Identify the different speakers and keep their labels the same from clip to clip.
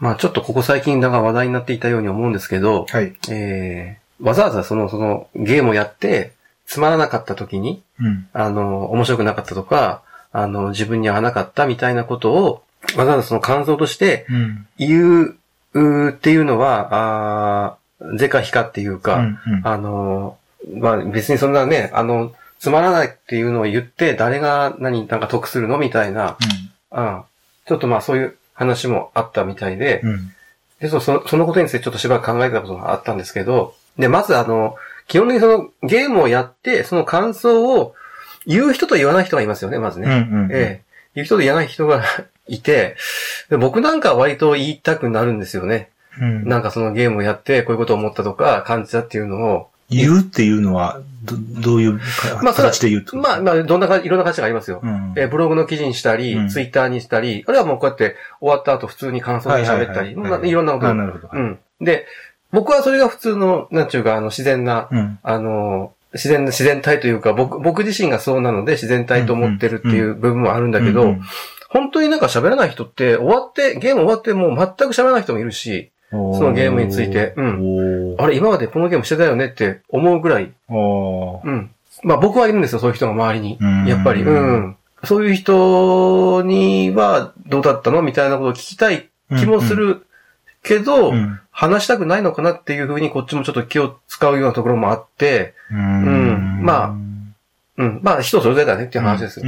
Speaker 1: まあちょっとここ最近だが話題になっていたように思うんですけど、
Speaker 2: はい。
Speaker 1: えー、わざわざその、そのゲームをやって、つまらなかった時に、
Speaker 2: うん。
Speaker 1: あの、面白くなかったとか、あの、自分に合わなかったみたいなことを、わざわざその感想として
Speaker 2: うん。
Speaker 1: 言う、うーっていうのは、あー是か非かっていうか、
Speaker 2: うん。うん
Speaker 1: あの、まあ別にそんなね、あの、つまらないっていうのを言って、誰が何、なんか得するのみたいな、うん。ちょっとまあそういう話もあったみたいで、
Speaker 2: うん。
Speaker 1: で、そそそのことについてちょっとしばらく考えてたことがあったんですけど、で、まずあの、基本的にそのゲームをやって、その感想を言う人と言わない人がいますよね、まず
Speaker 2: うん。う
Speaker 1: ね。
Speaker 2: ん。
Speaker 1: ええ。言う人と言わない人が いて、で僕なんかは割と言いたくなるんですよね。
Speaker 2: うん。
Speaker 1: なんかそのゲームをやって、こういうことを思ったとか、感じたっていうのを、
Speaker 2: 言うっていうのは、ど、どういう形で言うと？
Speaker 1: まあ、まあ、どんなか、いろんな価値がありますよ。
Speaker 2: うん。
Speaker 1: えーブログの記事にしたり、
Speaker 2: うん
Speaker 1: ツイッターにしたり、あるいはもうこうやって終わった後普通に感想で喋ったり、まあいろんなこと
Speaker 2: あ、なるほど。
Speaker 1: うん。で、僕はそれが普通の、なんちゅうか、あの、自然な、
Speaker 2: うん。
Speaker 1: あの、自然、自然体というか、僕、僕自身がそうなので自然体と思ってるっていう部分もあるんだけど、
Speaker 2: うん
Speaker 1: 本当になんか喋らない人って、終わって、ゲーム終わってもう全く喋らない人もいるし、
Speaker 2: そ
Speaker 1: そのゲームについて
Speaker 2: うん。
Speaker 1: あれ、今までこのゲームしてたよねって思うぐらい、うん。まあ僕はいるんですよ、そういう人が周りに。
Speaker 2: うん
Speaker 1: やっぱり、うん。そういう人にはどうだったのみたいなことを聞きたい気もするけど、
Speaker 2: うん。
Speaker 1: 話したくないのかなっていうふうにこっちもちょっと気を使うようなところもあって、
Speaker 2: うん
Speaker 1: まあうん。まあ人それぞれだねっていう話ですよ。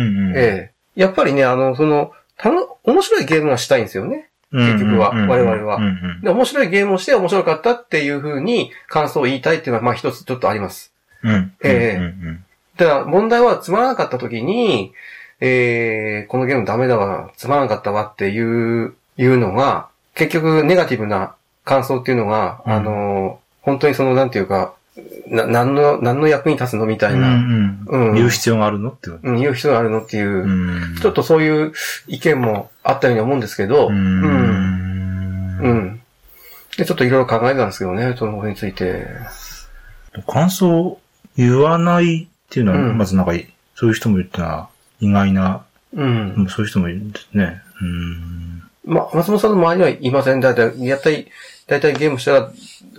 Speaker 1: やっぱりね、あの、その、たの、面白いゲームがしたいんですよね。結局は我々は。で、面白いゲームをして面白かったっていうふうに感想を言いたいっていうのは、まあ一つちょっとあります。
Speaker 2: うん。
Speaker 1: ええ。
Speaker 2: うんうん
Speaker 1: ただ、問題はつまらなかった時に、えー、このゲームダメだわ、つまらなかったわっていう、いうのが、結局ネガティブな感想っていうのが、
Speaker 2: うん。
Speaker 1: あの、本当にその、なんていうか、な、何の、何の役に立つのみたいな、
Speaker 2: うん
Speaker 1: うん
Speaker 2: うん。言う必要があるのってこと？
Speaker 1: うん、言う必要があるのっていう、
Speaker 2: うん
Speaker 1: ちょっとそういう意見もあったように思うんですけど、
Speaker 2: う
Speaker 1: うん。
Speaker 2: ん。
Speaker 1: うん。で、ちょっといろいろ考えてたんですけどね、そのことについて。
Speaker 2: 感想言わないっていうのは、
Speaker 1: うん
Speaker 2: まずなんか、そういう人もいるってのは意外な、
Speaker 1: うん。
Speaker 2: うんそういう人もいるんですね。うん。
Speaker 1: まあ、松本さんの周りにはいません。だいたい、やったい、だいたいゲームしたら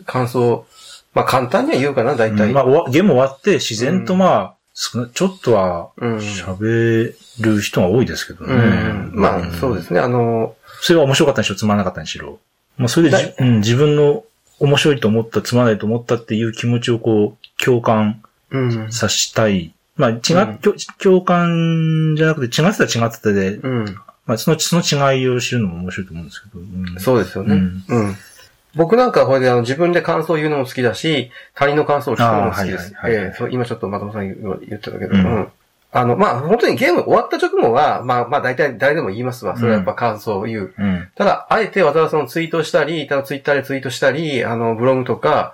Speaker 1: 感想、まあ簡単には言うかな、だいたい。
Speaker 2: まあ、ゲーム終わって自然とまあ、少なちょっとは
Speaker 1: うん。
Speaker 2: 喋る人が多いですけどね。
Speaker 1: うん。まあ、そうですね。あの、
Speaker 2: それは面白かったにしろ、つまらなかったにしろ。まあ、それでじ、うん、自分の面白いと思った、つまらないと思ったっていう気持ちをこう、共感
Speaker 1: うん。
Speaker 2: させたい。まあ、違っ、
Speaker 1: うん
Speaker 2: 共共感じゃなくて、違ってたら違ってたで、
Speaker 1: うん。
Speaker 2: まあ、その、その違いを知るのも面白いと思うんですけど。うん
Speaker 1: そうですよね。
Speaker 2: うん
Speaker 1: うん。僕なんかはこれであの自分で感想を言うのも好きだし、他人の感想を聞くのも好きです。ええ今ちょっと松本さん言言ってたけど、
Speaker 2: う
Speaker 1: うんん。あの、まあ、本当にゲーム終わった直後は、まあ、まあ、大体誰でも言いますわ。それはやっぱ感想を言う。
Speaker 2: うん。
Speaker 1: ただ、あえてわざわざそのツイートしたり、ただツイッターでツイートしたり、あの、ブログとか、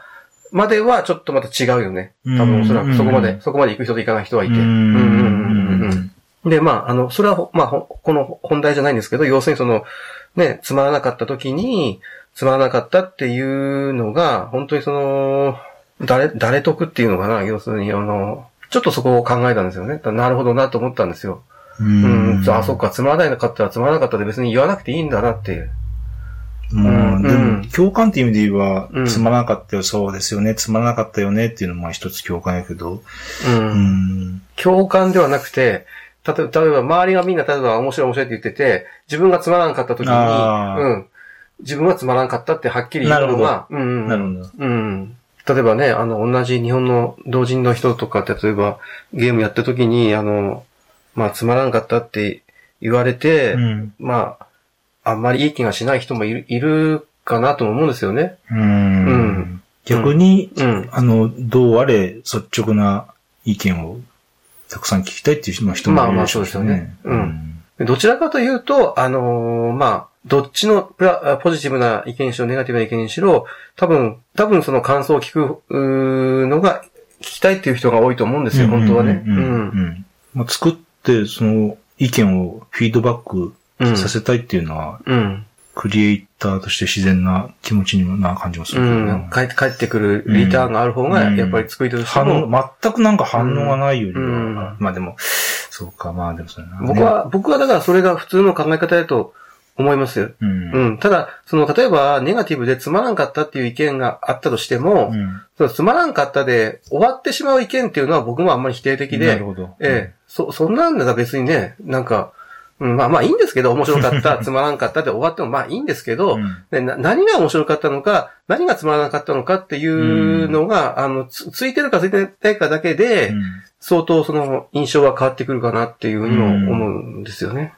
Speaker 1: まではちょっとまた違うよね。多分おそらくそこまで、
Speaker 2: うん
Speaker 1: そこまで行く人と行かない人はいて。で、まあ、あの、それはほ、まあ、ほこの本題じゃないんですけど、要するにその、ね、つまらなかった時に、つまらなかったっていうのが、本当にその、誰、誰得っていうのかな、要するに、あの、ちょっとそこを考えたんですよね。なるほどなと思ったんですよ。
Speaker 2: う
Speaker 1: うん、あ、そっか、つまらないかったらつまらなかったで別に言わなくていいんだなっていう。
Speaker 2: もう、で
Speaker 1: うん
Speaker 2: も、共感っていう意味で言えば
Speaker 1: うん、
Speaker 2: つまらなかったよ、そうですよね、つまらなかったよねっていうのもまあ一つ共感やけど、
Speaker 1: うん。
Speaker 2: うん。
Speaker 1: 共感ではなくて、例えば、例えば周りがみんな例えば面白い面白いって言ってて、自分がつまらなかった時に、うん。自分はつまらなかったってはっきり言うのが、うんうん、
Speaker 2: なるほど。
Speaker 1: うん。例えばね、あの、同じ日本の同人の人とか例えばゲームやった時に、あの、まあ、つまらなかったって言われて、
Speaker 2: うん。
Speaker 1: まあ、あんまりいい気がしない人もいる、いるかなと思うんですよね。
Speaker 2: う
Speaker 1: うん
Speaker 2: ん。逆に、
Speaker 1: うん。
Speaker 2: あの、どうあれ、率直な意見をたくさん聞きたいっていう人もいるでしょし
Speaker 1: まあまあそうですよね。うん。どちらかというと、あのーまあ、どっちのプラポジティブな意見にしろ、ネガティブな意見にしろ、多分、多分その感想を聞くのが聞きたいっていう人が多いと思うんですよ、本当はね。
Speaker 2: うん。作って、その意見をフィードバック
Speaker 1: うん。
Speaker 2: させたいっていうのは、
Speaker 1: うん。
Speaker 2: クリエイターとして自然な気持ちにな感じもす
Speaker 1: う
Speaker 2: るけどね、
Speaker 1: ん。帰って、帰ってくるリターンがある方が、
Speaker 2: うん
Speaker 1: やっぱり作り手として
Speaker 2: 反
Speaker 1: も、
Speaker 2: 応、全くなんか反応がないよりは、
Speaker 1: うん
Speaker 2: まあでも、そうか、まあでもそれな。
Speaker 1: 僕は、僕はだからそれが普通の考え方だと思いますよ。
Speaker 2: うん。
Speaker 1: うん。ただ、その、例えば、ネガティブでつまらんかったっていう意見があったとしても、
Speaker 2: うん
Speaker 1: そのつまらんかったで終わってしまう意見っていうのは僕もあんまり否定的で
Speaker 2: なる、ほど。
Speaker 1: ええ、そ、そんなんだら別にね、なんか、うん、まあまあいいんですけど、面白かった、つまらんかったで終わってもまあいいんですけど、
Speaker 2: うん
Speaker 1: でな何が面白かったのか、何がつまらなかったのかっていうのが、あの、つついてるかついてないかだけで、
Speaker 2: うん
Speaker 1: 相当その印象は変わってくるかなっていうふうにも思うんですよね。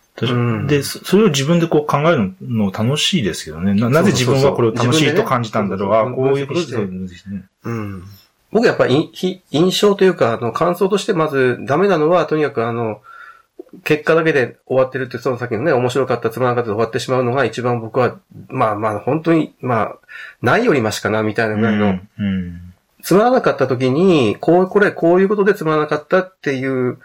Speaker 2: で、そそれを自分でこう考えるの楽しいですけどね。ななぜ自分はこれを楽しいと感じたんだろう。あこういうことですね。
Speaker 1: うん。僕やっぱりひ印象というか、あの、感想としてまずダメなのは、とにかくあの、結果だけで終わってるって、その先のね、面白かった、つまらなかったで終わってしまうのが一番僕は、まあまあ、本当に、まあ、ないよりましかな、みたいなぐらいの、
Speaker 2: うんうん。
Speaker 1: つまらなかった時に、こう、これ、こういうことでつまらなかったっていう、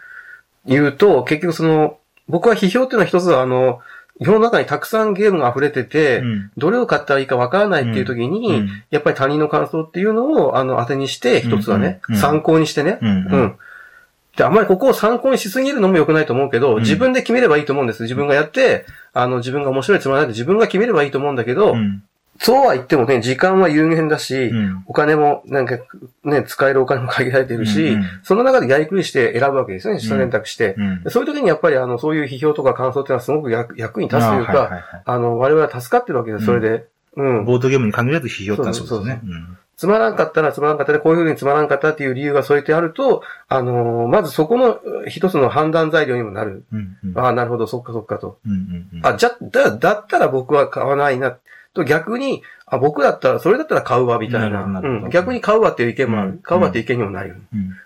Speaker 1: 言うと、結局その、僕は批評っていうのは一つは、あの、世の中にたくさんゲームが溢れてて、
Speaker 2: うん。
Speaker 1: どれを買ったらいいかわからないっていう時に、
Speaker 2: うん
Speaker 1: やっぱり他人の感想っていうのを、あの、当てにして、一つはね、参考にしてね、
Speaker 2: うん。
Speaker 1: うん。で、あんまりここを参考にしすぎるのも良くないと思うけど、
Speaker 2: うん。
Speaker 1: 自分で決めればいいと思うんです。自分がやって、あの、自分が面白いつまらないって自分が決めればいいと思うんだけど、
Speaker 2: うん。
Speaker 1: そうは言ってもね、時間は有限だし、
Speaker 2: うん。
Speaker 1: お金も、なんか、ね、使えるお金も限られているし、
Speaker 2: うんうん。
Speaker 1: その中でやりくりして選ぶわけですよね、選択して。
Speaker 2: うん。
Speaker 1: そういう時にやっぱり、あの、そういう批評とか感想っていうのはすごく役役に立つ。というか、
Speaker 2: あはいはい。は
Speaker 1: の、我々は助かってるわけです、それで。うん。
Speaker 2: ボードゲームに限らず批評ってのはそうですよね。
Speaker 1: つまらんかったらつまらんかったで、こういうふうにつまらんかったっていう理由が添えてあると、あのーまずそこの一つの判断材料にもなる。
Speaker 2: うんうん
Speaker 1: ああ、なるほど、そっかそっかと。
Speaker 2: うんうんうん
Speaker 1: あ、じゃ、だ、だったら僕は買わないな。と逆に、あ、僕だったら、それだったら買うわ、みたいな。
Speaker 2: な
Speaker 1: うん。逆に買うわっていう意見もある。
Speaker 2: うん
Speaker 1: 買うわっていう意見にもなる。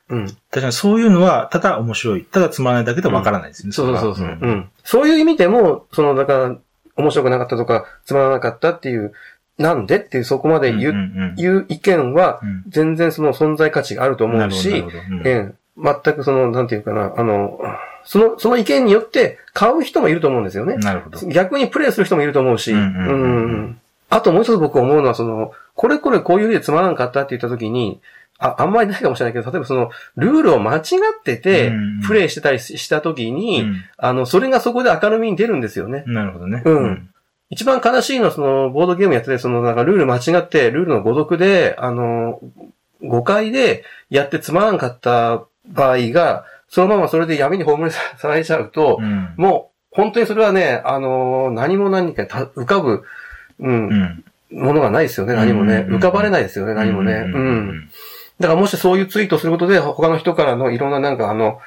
Speaker 2: うん
Speaker 1: うん。
Speaker 2: 確かにそういうのは、ただ面白い。ただつまらないだけでわからないですね。
Speaker 1: そうそうそうそう。うん。そういう意味でも、その、だから、面白くなかったとか、つまらなかったっていう、なんでっていう、そこまで言う、
Speaker 2: うんうん
Speaker 1: 言う意見は
Speaker 2: うん、
Speaker 1: 全然その存在価値があると思うし、
Speaker 2: うん
Speaker 1: ええ、全くその、なんていうかな、あの、その、その意見によって買う人もいると思うんですよね。
Speaker 2: なるほど。
Speaker 1: 逆にプレイする人もいると思うし、
Speaker 2: うんうんうん
Speaker 1: うん。あともう一つ僕思うのは、その、これこれこういう理由でつまらんかったって言った時に、あ、あんまりないかもしれないけど、例えばその、ルールを間違ってて
Speaker 2: うん、
Speaker 1: プレイしてたりした時に、
Speaker 2: うん。
Speaker 1: あの、それがそこで明るみに出るんですよね。
Speaker 2: なるほどね。
Speaker 1: うん一番悲しいのは、その、ボードゲームやってて、その、なんかルール間違って、ルールの誤読で、あの、誤解でやってつまらんかった場合が、そのままそれで闇に葬りされちゃうと、
Speaker 2: うん。
Speaker 1: もう、本当にそれはね、あのー何も何かた浮かぶ、うん、
Speaker 2: うん。
Speaker 1: ものがないですよね、何もね。
Speaker 2: うん
Speaker 1: 浮かばれないですよね、何もね。うん。だからもしそういうツイートすることで、他の人からのいろんななんかあの、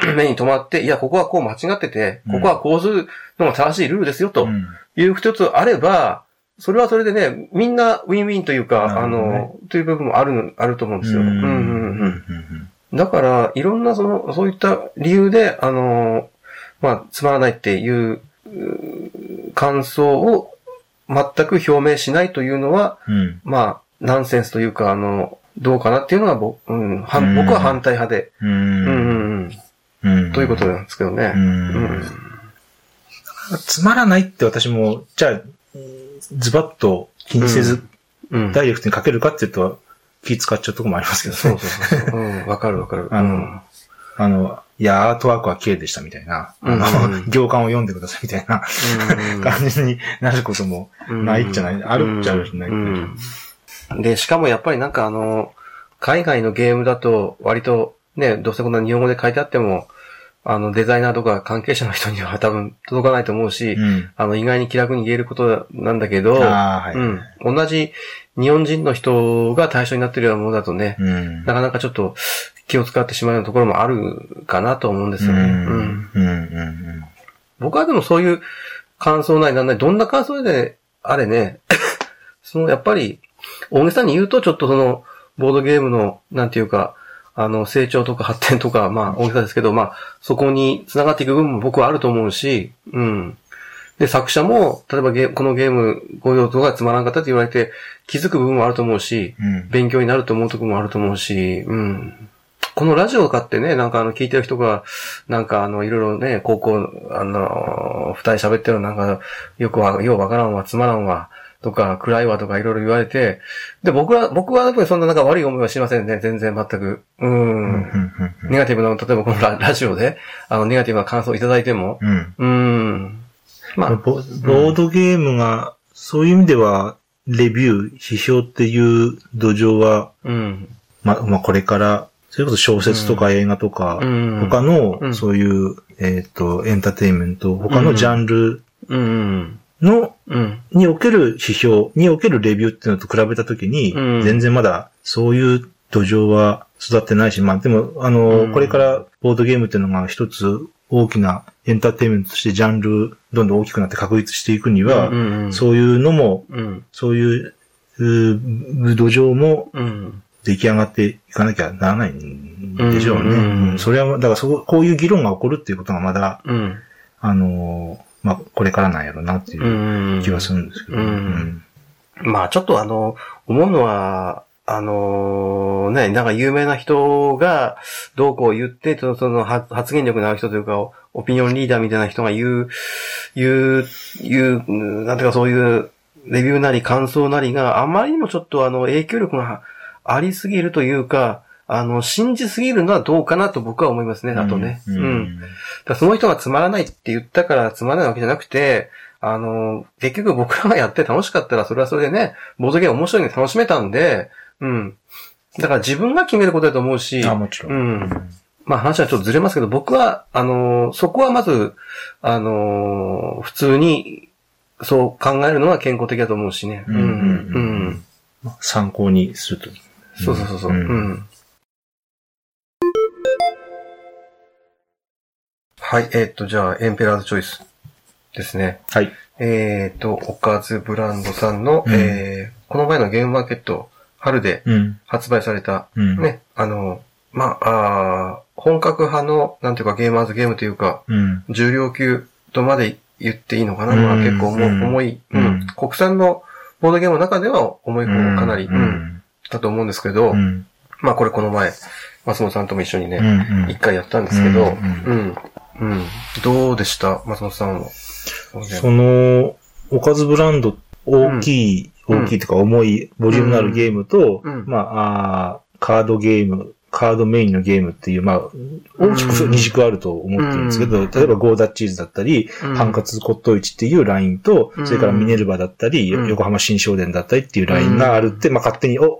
Speaker 1: 目に留まって、いや、ここはこう間違ってて、ここはこうするのが正しいルールですよ、と
Speaker 2: うん。
Speaker 1: いう一つあれば、それはそれでね、みんなウィンウィンというか、
Speaker 2: ね
Speaker 1: の、という部分もある、あると思うんですよ。うんうんうん
Speaker 2: うん。
Speaker 1: だから、いろんなその、そういった理由で、あの、まあ、つまらないっていう、感想を全く表明しないというのは、
Speaker 2: うん。
Speaker 1: まあ、ナンセンスというか、あの、どうかなっていうのが僕、うん、僕は反対派で、
Speaker 2: う。
Speaker 1: うん。ん、うということなん。ですけどね。
Speaker 2: つまらないって私も、じゃあ、ズバッと気にせず、
Speaker 1: うん。
Speaker 2: ダイレクトに書けるかって言うと、気使っちゃうとこもありますけどね。
Speaker 1: そうそうそう。うん、わかるわかる。
Speaker 2: あのあの、いや、アートワークは綺麗でしたみたいな、あの行間を読んでくださいみたいな
Speaker 1: うん。
Speaker 2: 感じになることもないっちゃない、あるっちゃあるじゃない
Speaker 1: で、しかもやっぱりなんかあの、海外のゲームだと割とね、どうせこんな日本語で書いてあっても、あの、デザイナーとか関係者の人には 多分届かないと思うし、
Speaker 2: うん。
Speaker 1: あの、意外に気楽に言えることなんだけど、
Speaker 2: はい。
Speaker 1: うん。同じ日本人の人が対象になってるようなものだとね、
Speaker 2: うん。
Speaker 1: なかなかちょっと気を使ってしまうようなところもあるかなと思うんですよね。僕はでもそういう感想なりなんなり、どんな感想であれね、そのやっぱり、大げさに言うとちょっとその、ボードゲームの、なんていうか、あの、成長とか発展とか、まあ、大げさですけど、まあ、そこに繋がっていく部分も僕はあると思うし、うん。で、作者も、例えばゲーこのゲーム、こういうことがつまらんかったって言われて、気づく部分もあると思うし、
Speaker 2: うん。
Speaker 1: 勉強になると思うところもあると思うし、うん。このラジオを買ってね、なんかあの、聞いてる人が、なんかあの、いろいろね、高校、あの、二人喋ってるのなんか、よくわ、ようわからんわ、つまらんわ、とか、暗いわとかいろいろ言われて、で、僕は、僕はやっぱりそんななんか悪い思いはしませんね、全然全く。う。
Speaker 2: うんん。
Speaker 1: ネガティブな、例えばこのララジオで、あの、ネガティブな感想をいただいても、
Speaker 2: うん。
Speaker 1: うん。まあ、
Speaker 2: ボボードゲームが、そういう意味では、レビュー、批評っていう土壌は、
Speaker 1: うん。
Speaker 2: ま、まあ、これから、それこそ小説とか映画とか、
Speaker 1: うん
Speaker 2: 他
Speaker 1: う
Speaker 2: の、
Speaker 1: ん
Speaker 2: そういう、えっ、と、エンターテインメント、他のジャンル
Speaker 1: うん。
Speaker 2: の、
Speaker 1: うん。
Speaker 2: における批評、におけるレビューっていうのと比べたときに、
Speaker 1: うん
Speaker 2: 全然まだ、そういう土壌は育ってないし、まあでも、あの、
Speaker 1: うん
Speaker 2: これからボードゲームっていうのが一つ大きなエンターテインメントとしてジャンル、どんどん大きくなって確立していくには、
Speaker 1: うん。
Speaker 2: そういうのも、
Speaker 1: うん。
Speaker 2: そういう、土壌も
Speaker 1: うん。
Speaker 2: 出来上がっていかなきゃならないんでしょうね。
Speaker 1: うんうんうん
Speaker 2: うんそれは、だからそこ、こういう議論が起こるっていうことがまだ、
Speaker 1: うん。
Speaker 2: あの、まあ、これからなんやろうなっていう
Speaker 1: うん。
Speaker 2: 気はするんですけど。
Speaker 1: うんまあちょっとあの、思うのは、あのね、なんか有名な人がどうこう言って、そのその発発言力のある人というか、オオピニオンリーダーみたいな人が言う、言う、言う、なんていうかそういうレビューなり感想なりがあまりにもちょっとあの影響力がありすぎるというか、あの、信じすぎるのはどうかなと僕は思いますね、あとね。
Speaker 2: うん。
Speaker 1: うんだその人がつまらないって言ったからつまらないわけじゃなくて、あの、結局僕らがやって楽しかったらそれはそれでね、ボードゲーム面白いの楽しめたんで、うん。だから自分が決めることだと思うし、
Speaker 2: あ、もちろん。
Speaker 1: うんまあ話はちょっとずれますけど、僕は、あの、そこはまず、あの、普通に、そう考えるのは健康的だと思うしね。
Speaker 2: うんうんうん参考にすると。
Speaker 1: そうそうそうそう。
Speaker 2: う
Speaker 1: うんはい、えーっと、じゃあ、エンペラーズチョイスですね。
Speaker 2: はい。
Speaker 1: えーっと、おかずブランドさんの、
Speaker 2: うん
Speaker 1: えー、この前のゲームマーケット、春で
Speaker 2: うん。
Speaker 1: 発売された、
Speaker 2: うん。
Speaker 1: ね、あの、まあ、あー本格派の、なんていうかゲーマーズゲームというか、
Speaker 2: うん。
Speaker 1: 重量級とまで言っていいのかな、まあ
Speaker 2: うん
Speaker 1: 結構重,、
Speaker 2: うん
Speaker 1: 重い、う
Speaker 2: うん
Speaker 1: ん、国産のボードゲームの中では重い方かなり。だと思うんですけど、
Speaker 2: うん。
Speaker 1: まあこれこの前、松本さんとも一緒にね、
Speaker 2: うん。
Speaker 1: 一回やったんですけど、
Speaker 2: う
Speaker 1: うんん、うん。どうでした？松本さんは。
Speaker 2: その、おかずブランド、大きい、
Speaker 1: うん
Speaker 2: 大きいとか重い、ボリュームのあるゲームと、
Speaker 1: うん
Speaker 2: まあ、あーカードゲーム、カードメインのゲームっていう、まあ、大きく
Speaker 1: うん。
Speaker 2: 二軸あると思ってるんですけど、
Speaker 1: うん。
Speaker 2: 例えばゴーダッチーズだったり、
Speaker 1: うん。
Speaker 2: ハンカツ骨董市っていうラインと、
Speaker 1: うん。
Speaker 2: それからミネルヴァだったり、
Speaker 1: うん。
Speaker 2: 横浜新商店だったりっていうラインがあるって、まあ勝手に思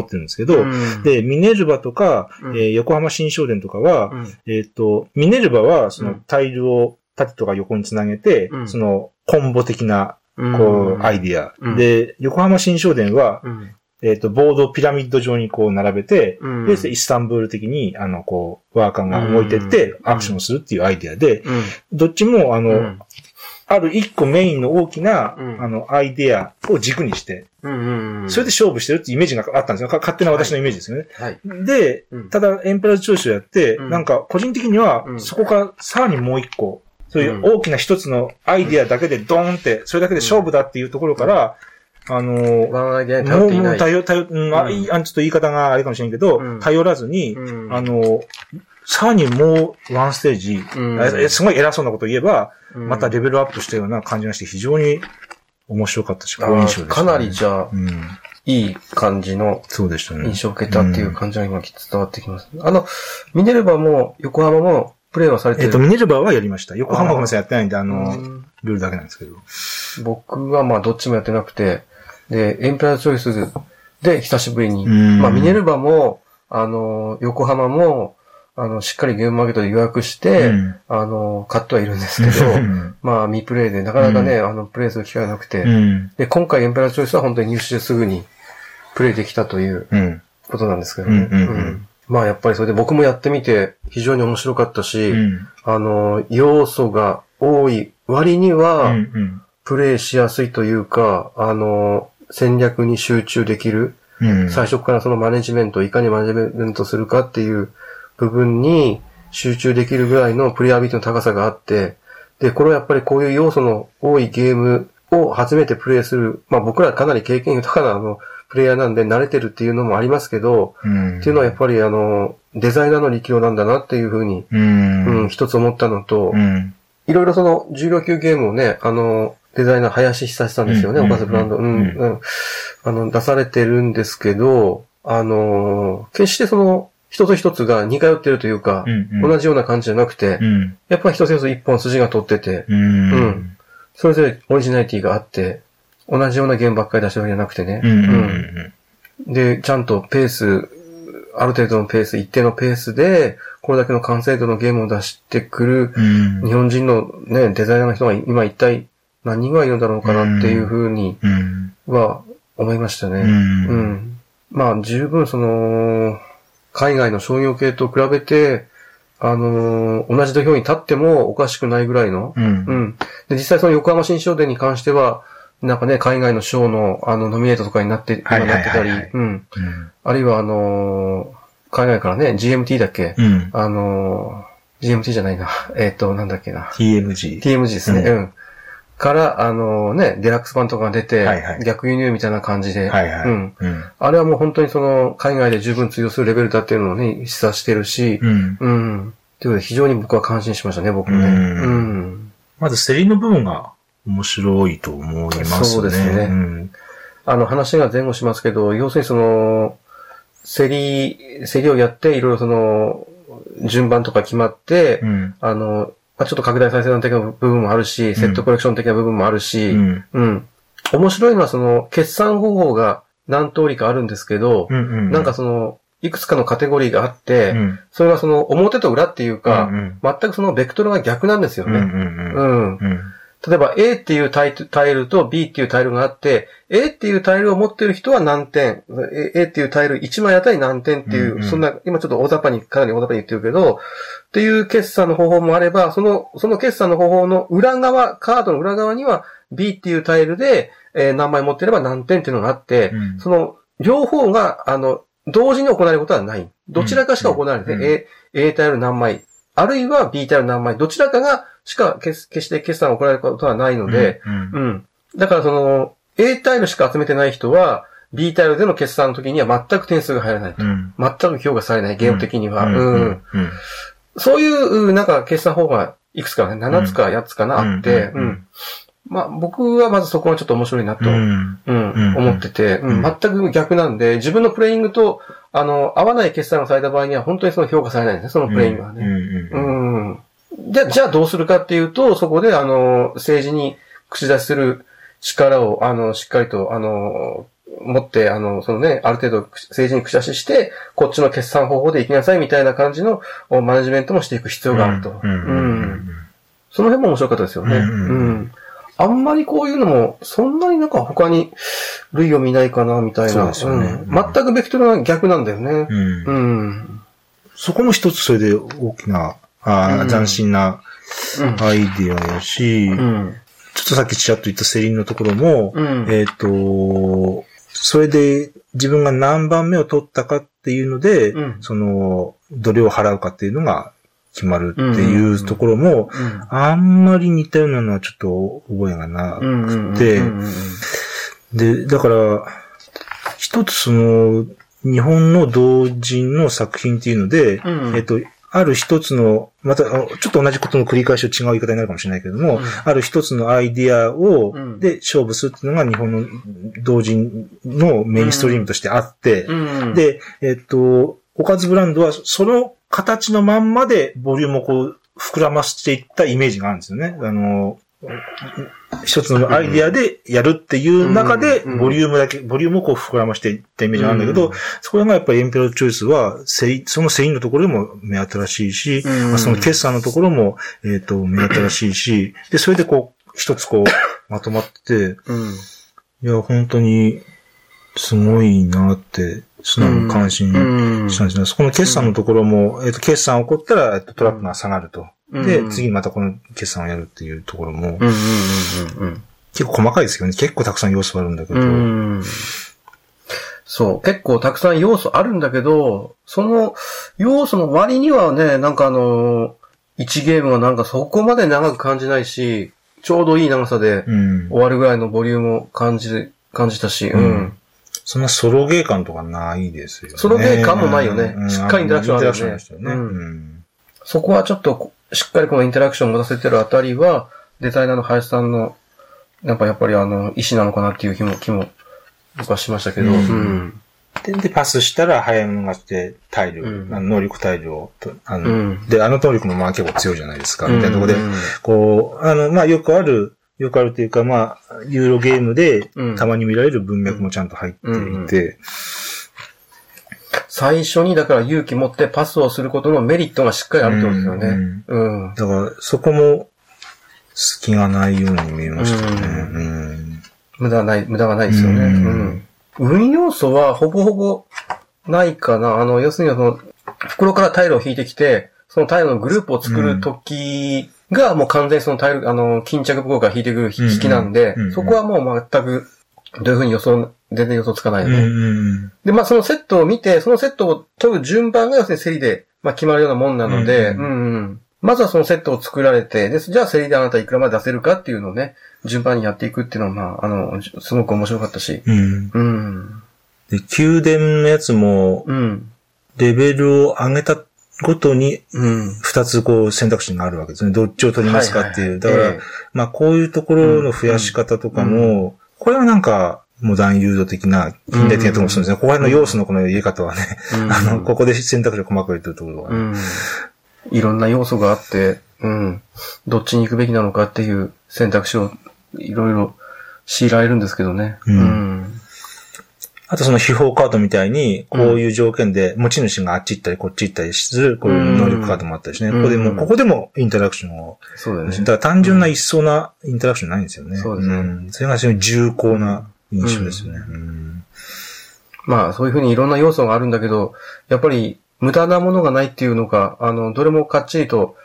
Speaker 2: ってるんですけど、
Speaker 1: うん、
Speaker 2: で、ミネルヴァとか、
Speaker 1: うん。
Speaker 2: えー横浜新商店とかは、
Speaker 1: うん、
Speaker 2: えっ、と、ミネルヴァは、そうの
Speaker 1: ん。
Speaker 2: タイルを縦とか横につなげて、
Speaker 1: うん。
Speaker 2: そのコンボ的な、
Speaker 1: うん。
Speaker 2: こう、アイディア。
Speaker 1: うん。
Speaker 2: で、横浜新商店は、
Speaker 1: うん、
Speaker 2: えっ、と、ボードをピラミッド状にこう並べて、
Speaker 1: うん、
Speaker 2: で、イスタンブール的に、あの、こう、ワーカーが動いてって
Speaker 1: う、ん。
Speaker 2: アクションするっていうアイディアで、
Speaker 1: うん、
Speaker 2: どっちも、あの、
Speaker 1: うん、
Speaker 2: ある一個メインの大きな、
Speaker 1: うん。
Speaker 2: あの、アイディアを軸にして、それで勝負してるっていうイメージがあったんですよ。か勝手な私のイメージですよね。
Speaker 1: はい。
Speaker 2: で
Speaker 1: うん、
Speaker 2: ただ、エンペラーズチョイスをやって、
Speaker 1: うん。
Speaker 2: なんか、個人的には
Speaker 1: う、ん。
Speaker 2: そこからさらにもう一個、そういう大きな一つのアイディアだけでドーンって、それだけで勝負だっていうところから、あの、もう。もう頼、頼、うん、あちょっと言い方があれかもしれんけど、
Speaker 1: うん
Speaker 2: 頼らずに、
Speaker 1: うん
Speaker 2: あの、さらにもうワンステージ、
Speaker 1: うん
Speaker 2: えすごい偉そうなこと言えば、
Speaker 1: うん
Speaker 2: またレベルアップしたような感じがして、非常に面白かったし、
Speaker 1: あ
Speaker 2: 好印象でした、ね。
Speaker 1: かなりじゃあ、
Speaker 2: うん。
Speaker 1: いい感じの
Speaker 2: そうでしたね。
Speaker 1: 印象を受けたっていう感じが今伝わってきます。あの、ミネルヴァも横浜もプレイはされてる？
Speaker 2: えっと、ミネルヴァはやりました。横浜はごめんなさい、やってないんで、あの、
Speaker 1: うん
Speaker 2: ルールだけなんですけど。
Speaker 1: 僕はまあどっちもやってなくて、で、エンペラーチョイスで久しぶりに、
Speaker 2: うん
Speaker 1: まあミネルヴァも、あの、横浜も、あの、しっかりゲームマーケットで予約して、
Speaker 2: うん
Speaker 1: あの、買ってはいるんですけど、
Speaker 2: うん
Speaker 1: まあ未プレイでなかなかね、あの、プレイする機会がなくて、
Speaker 2: うん。
Speaker 1: で、今回エンペラーチョイスは本当に入手してすぐにプレイできたという
Speaker 2: うん。
Speaker 1: ことなんですけどね。
Speaker 2: うんうんうん
Speaker 1: まあやっぱりそれで僕もやってみて非常に面白かったし、
Speaker 2: うん。
Speaker 1: あの、要素が多い割に
Speaker 2: う
Speaker 1: は、
Speaker 2: ん。
Speaker 1: プレイしやすいというか、あの、戦略に集中できる。
Speaker 2: うん。
Speaker 1: 最初からそのマネジメントをいかにマネジメントするかっていう部分に集中できるぐらいのプレイアビリティの高さがあって、で、これはやっぱりこういう要素の多いゲームを初めてプレイする、まあ僕らかなり経験豊かなあの、プレイヤーなんで慣れてるっていうのもありますけど、
Speaker 2: うん。
Speaker 1: っていうのはやっぱりあの、デザイナーの力量なんだなっていうふうに、
Speaker 2: うん。
Speaker 1: うん、一つ思ったのと、
Speaker 2: うん。
Speaker 1: いろいろその重量級ゲームをね、あの、デザイナー林久志さんですよね、
Speaker 2: うん
Speaker 1: おかずブランド。うん、
Speaker 2: うん
Speaker 1: うん。あの、出されてるんですけど、あの、決してその、一つ一つが似通ってるというか、
Speaker 2: うん。
Speaker 1: 同じような感じじゃなくて、
Speaker 2: うん。
Speaker 1: やっぱり一つ一つ一本筋が取ってて、
Speaker 2: うん。
Speaker 1: うんそれぞれオリジナリティがあって、同じようなゲームばっかり出してるわけじゃなくてね。
Speaker 2: うんうんうん
Speaker 1: で、ちゃんとペース、ある程度のペース、一定のペースで、これだけの完成度のゲームを出してくる、
Speaker 2: うん。
Speaker 1: 日本人のね、デザイナーの人が今一体何人ぐらいいるんだろうかなっていうふうに
Speaker 2: うん。
Speaker 1: は思いましたね。
Speaker 2: うん
Speaker 1: うん。まあ、十分その、海外の商業系と比べて、あのー同じ土俵に立ってもおかしくないぐらいの、
Speaker 2: うん。
Speaker 1: うん。で、実際その横浜新商店に関しては、なんかね、海外の賞の、あの、ノミネートとかになって、
Speaker 2: はいはいはいはい
Speaker 1: 今なってたり、うん。
Speaker 2: うん。
Speaker 1: あるいは、あのー海外からね、GMT だっけ、
Speaker 2: うん。
Speaker 1: あのー GMT じゃないな。えっ、と、なんだっけな。
Speaker 2: TMG。
Speaker 1: TMG ですね。
Speaker 2: う
Speaker 1: うん。から、あのね、デラックス版とかが出て、
Speaker 2: はいはい
Speaker 1: 逆輸入みたいな感じで、
Speaker 2: はいはい。
Speaker 1: うん。
Speaker 2: うん。
Speaker 1: あれはもう本当にその、海外で十分通用するレベルだっていうのをね、示唆してるし、
Speaker 2: うん。
Speaker 1: うん。ということで、非常に僕は感心しましたね、僕もね。
Speaker 2: う
Speaker 1: うんん。
Speaker 2: まず、セリの部分が面白いと思いますね。
Speaker 1: そうですね
Speaker 2: うん。
Speaker 1: あの、話が前後しますけど、要するにその、競り、競りをやって、いろいろその、順番とか決まって、
Speaker 2: うん。
Speaker 1: あの、まあ、ちょっと拡大再生産的な部分もあるし、セットコレクション的な部分もあるし、
Speaker 2: うん。
Speaker 1: うん。面白いのはその、決算方法が何通りかあるんですけど、
Speaker 2: うん。うん。
Speaker 1: なんかその、いくつかのカテゴリーがあって、
Speaker 2: うん、
Speaker 1: それはその、表と裏っていうか、
Speaker 2: うん
Speaker 1: 全くそのベクトルが逆なんですよ
Speaker 2: うん。うん。
Speaker 1: ね。
Speaker 2: うん。
Speaker 1: うん。
Speaker 2: うん。
Speaker 1: 例えば A っていうタイルと B っていうタイルがあって、A っていうタイルを持ってる人は何点、A っていうタイル1枚あたり何点っていう、
Speaker 2: うんうん。
Speaker 1: そんな、今ちょっと大雑把に、かなり大雑把に言ってるけど、っていう決算の方法もあれば、その、その決算の方法の裏側、カードの裏側には B っていうタイルで、えー何枚持ってれば何点っていうのがあって、
Speaker 2: うん。
Speaker 1: その、両方が、あの、同時に行われることはない。どちらかしか行われて、
Speaker 2: うん。
Speaker 1: A、A タイル何枚、あるいは B タイル何枚、どちらかがしか決決して決算が行ることはないので、
Speaker 2: うん。
Speaker 1: うん。だからその、A タイルしか集めてない人は、B タイルでの決算の時には全く点数が入らないと。
Speaker 2: うん。
Speaker 1: 全く評価されない、ゲーム的には。そういう、なんか決算方法がいくつかね、7つか8つかな、あって、
Speaker 2: うん
Speaker 1: うん。まあ、僕はまずそこがちょっと面白いなと、
Speaker 2: う
Speaker 1: うん、
Speaker 2: ん。うん
Speaker 1: 思ってて、うん、全く逆なんで、自分のプレイングと、あの、合わない決算がされた場合には、本当にその評価されないんですね、そのプレイングはね。
Speaker 2: うん。
Speaker 1: うん。じゃ、じゃあどうするかっていうと、そこで、あの、政治に口出しする力を、あの、しっかりと、あの、持って、あの、そのね、ある程度政治に口出しして、こっちの決算方法で行きなさいみたいな感じのおマネジメントもしていく必要があると。
Speaker 2: うん。
Speaker 1: うんその辺も面白かったですよね。
Speaker 2: う
Speaker 1: うんん。あんまりこういうのも、そんなになんか他に類を見ないかな、みたいな。
Speaker 2: そうですよね
Speaker 1: うん全くベクトルが逆なんだよね。
Speaker 2: うん。
Speaker 1: うん。
Speaker 2: そこも一つそれで大きな、あ
Speaker 1: うん。
Speaker 2: ー斬新なアイディアやし、
Speaker 1: うん。
Speaker 2: ちょっとさっきちらっと言ったセリンのところも、
Speaker 1: うん。
Speaker 2: えっ、と、それで自分が何番目を取ったかっていうので、
Speaker 1: うん。
Speaker 2: その、どれを払うかっていうのが決まるっていうところも、
Speaker 1: うん。
Speaker 2: あんまり似たようなのはちょっと覚えがなくて、で、だから、一つその、日本の同人の作品っていうので、
Speaker 1: うん。
Speaker 2: えっと、ある一つの、また、ちょっと同じことの繰り返しを違う言い方になるかもしれないけれども、
Speaker 1: うん。
Speaker 2: ある一つのアイディアを、
Speaker 1: うん。
Speaker 2: で勝負するっていうのが日本の同人のメインストリームとしてあって、
Speaker 1: うん、
Speaker 2: で、えっと、おかずブランドはその形のまんまでボリュームをこう膨らませていったイメージがあるんですよね。あの、一つのアイディアでやるっていう中で、
Speaker 1: うん
Speaker 2: ボリュームだけ、ボリュームをこう膨らましていったイメージがあるんだけど、
Speaker 1: うん
Speaker 2: それがやっぱりエンペローチョイスは、そのセリンのところでも目新しいし、
Speaker 1: うん
Speaker 2: まあその決算のところも、えっ、と、目新しいし、で、それでこう、一つこう、まとまって、
Speaker 1: うん。
Speaker 2: いや、本当に、すごいなって、素直に関心
Speaker 1: うん
Speaker 2: したんですね。そこの決算のところも、えっ、と、決算起こったら、えっと、トラップが下がると。で、
Speaker 1: うん
Speaker 2: 次にまたこの決算をやるっていうところも、結構細かいですよね。結構たくさん要素あるんだけど。
Speaker 1: そう。結構たくさん要素あるんだけど、その要素の割にはね、なんかあの、1ゲームがなんかそこまで長く感じないし、ちょうどいい長さで
Speaker 2: うん。
Speaker 1: 終わるぐらいのボリュームを感じ、感じたし、う
Speaker 2: うん。
Speaker 1: ん。
Speaker 2: そんなソロゲー感とかないですよね。
Speaker 1: ソロゲー感もないよね。
Speaker 2: うん
Speaker 1: しっかりインタラクションあるよね。そこはちょっとこ、しっかりこのインタラクションを持たせてるあたりは、デザイナーの林さんの、なんかやっぱりあの、意思なのかなっていう気も、気も、僕はしましたけど、
Speaker 2: うん。
Speaker 1: うん。
Speaker 2: で、でパスしたら早いものがして、タイル、
Speaker 1: うん。
Speaker 2: あの能力タイルをと、あの、
Speaker 1: うん。
Speaker 2: で、あの能力もまあ結構強いじゃないですか、みたいなところで、
Speaker 1: うん。
Speaker 2: こう、あの、まあよくある、よくあるというか、まあ、ユーロゲームで
Speaker 1: うん。
Speaker 2: たまに見られる文脈もちゃんと入っていて、
Speaker 1: 最初にだから勇気持ってパスをすることのメリットがしっかりあるってことですよね。うん。
Speaker 2: だからそこも隙がないように見えましたね。
Speaker 1: う
Speaker 2: うん
Speaker 1: 無駄がない、無駄がないですよね。
Speaker 2: う
Speaker 1: うんん。運要素はほぼほぼないかな。あの、要するにその、袋からタイルを引いてきて、そのタイルのグループを作るときがもう完全にそのタイル、あの、巾着袋から引いてくる引きなんで
Speaker 2: うんうんうん、
Speaker 1: そこはもう全く、どういうふうに予想、全然予想つかないよね。
Speaker 2: うんうん
Speaker 1: で、まあそのセットを見て、そのセットを取る順番が要するに競りで、まあ決まるようなもんなので、
Speaker 2: う
Speaker 1: うんんうんまずはそのセットを作られて、で、じゃあ競りであなたいくらまで出せるかっていうのをね、順番にやっていくっていうのは、まあ、あの、じすごく面白かったし。
Speaker 2: うん
Speaker 1: うん。
Speaker 2: で、宮殿のやつも、
Speaker 1: うん。
Speaker 2: レベルを上げたごとに、
Speaker 1: うん。
Speaker 2: 二つこう選択肢があるわけですね。どっちを取りますかっていう。だから、
Speaker 1: ええ
Speaker 2: まあこういうところの増やし方とかも、これはなんか、モダンユード的な、近代的なところもそうですね。ここら辺の要素のこの入れ方はね、
Speaker 1: うん
Speaker 2: あの、ここで選択肢を細かく入れてるところはね、
Speaker 1: うん。いろんな要素があって、うん。どっちに行くべきなのかっていう選択肢をいろいろ強いられるんですけどね。
Speaker 2: うん
Speaker 1: うん。
Speaker 2: あとその秘宝カードみたいに、こういう条件で持ち主があっち行ったりこっち行ったりする、こういう能力カードもあったりしてね。
Speaker 1: うん
Speaker 2: ここでも、ここでもインタラクションを。
Speaker 1: そうだよね。
Speaker 2: だから単純な一層なインタラクションないんですよね。
Speaker 1: そうですね
Speaker 2: んそれが非常に重厚な印象ですよね。うん
Speaker 1: まあ、そういうふうにいろんな要素があるんだけど、やっぱり無駄なものがないっていうのか、あの、どれもかっちりと、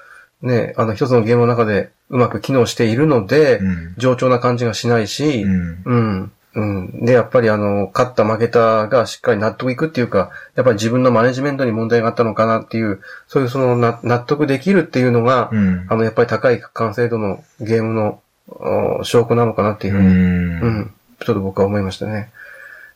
Speaker 1: ね、あの、一つのゲームの中でうまく機能しているので、
Speaker 2: うん
Speaker 1: 冗長な感じがしないし、
Speaker 2: うん
Speaker 1: うん。うん。で、やっぱりあの、勝った負けたがしっかり納得いくっていうか、やっぱり自分のマネジメントに問題があったのかなっていう、そういうそのな納得できるっていうのが、
Speaker 2: うん
Speaker 1: あの、やっぱり高い完成度のゲームのお証拠なのかなっていうふうに、
Speaker 2: うん
Speaker 1: うん。ちょっと僕は思いましたね。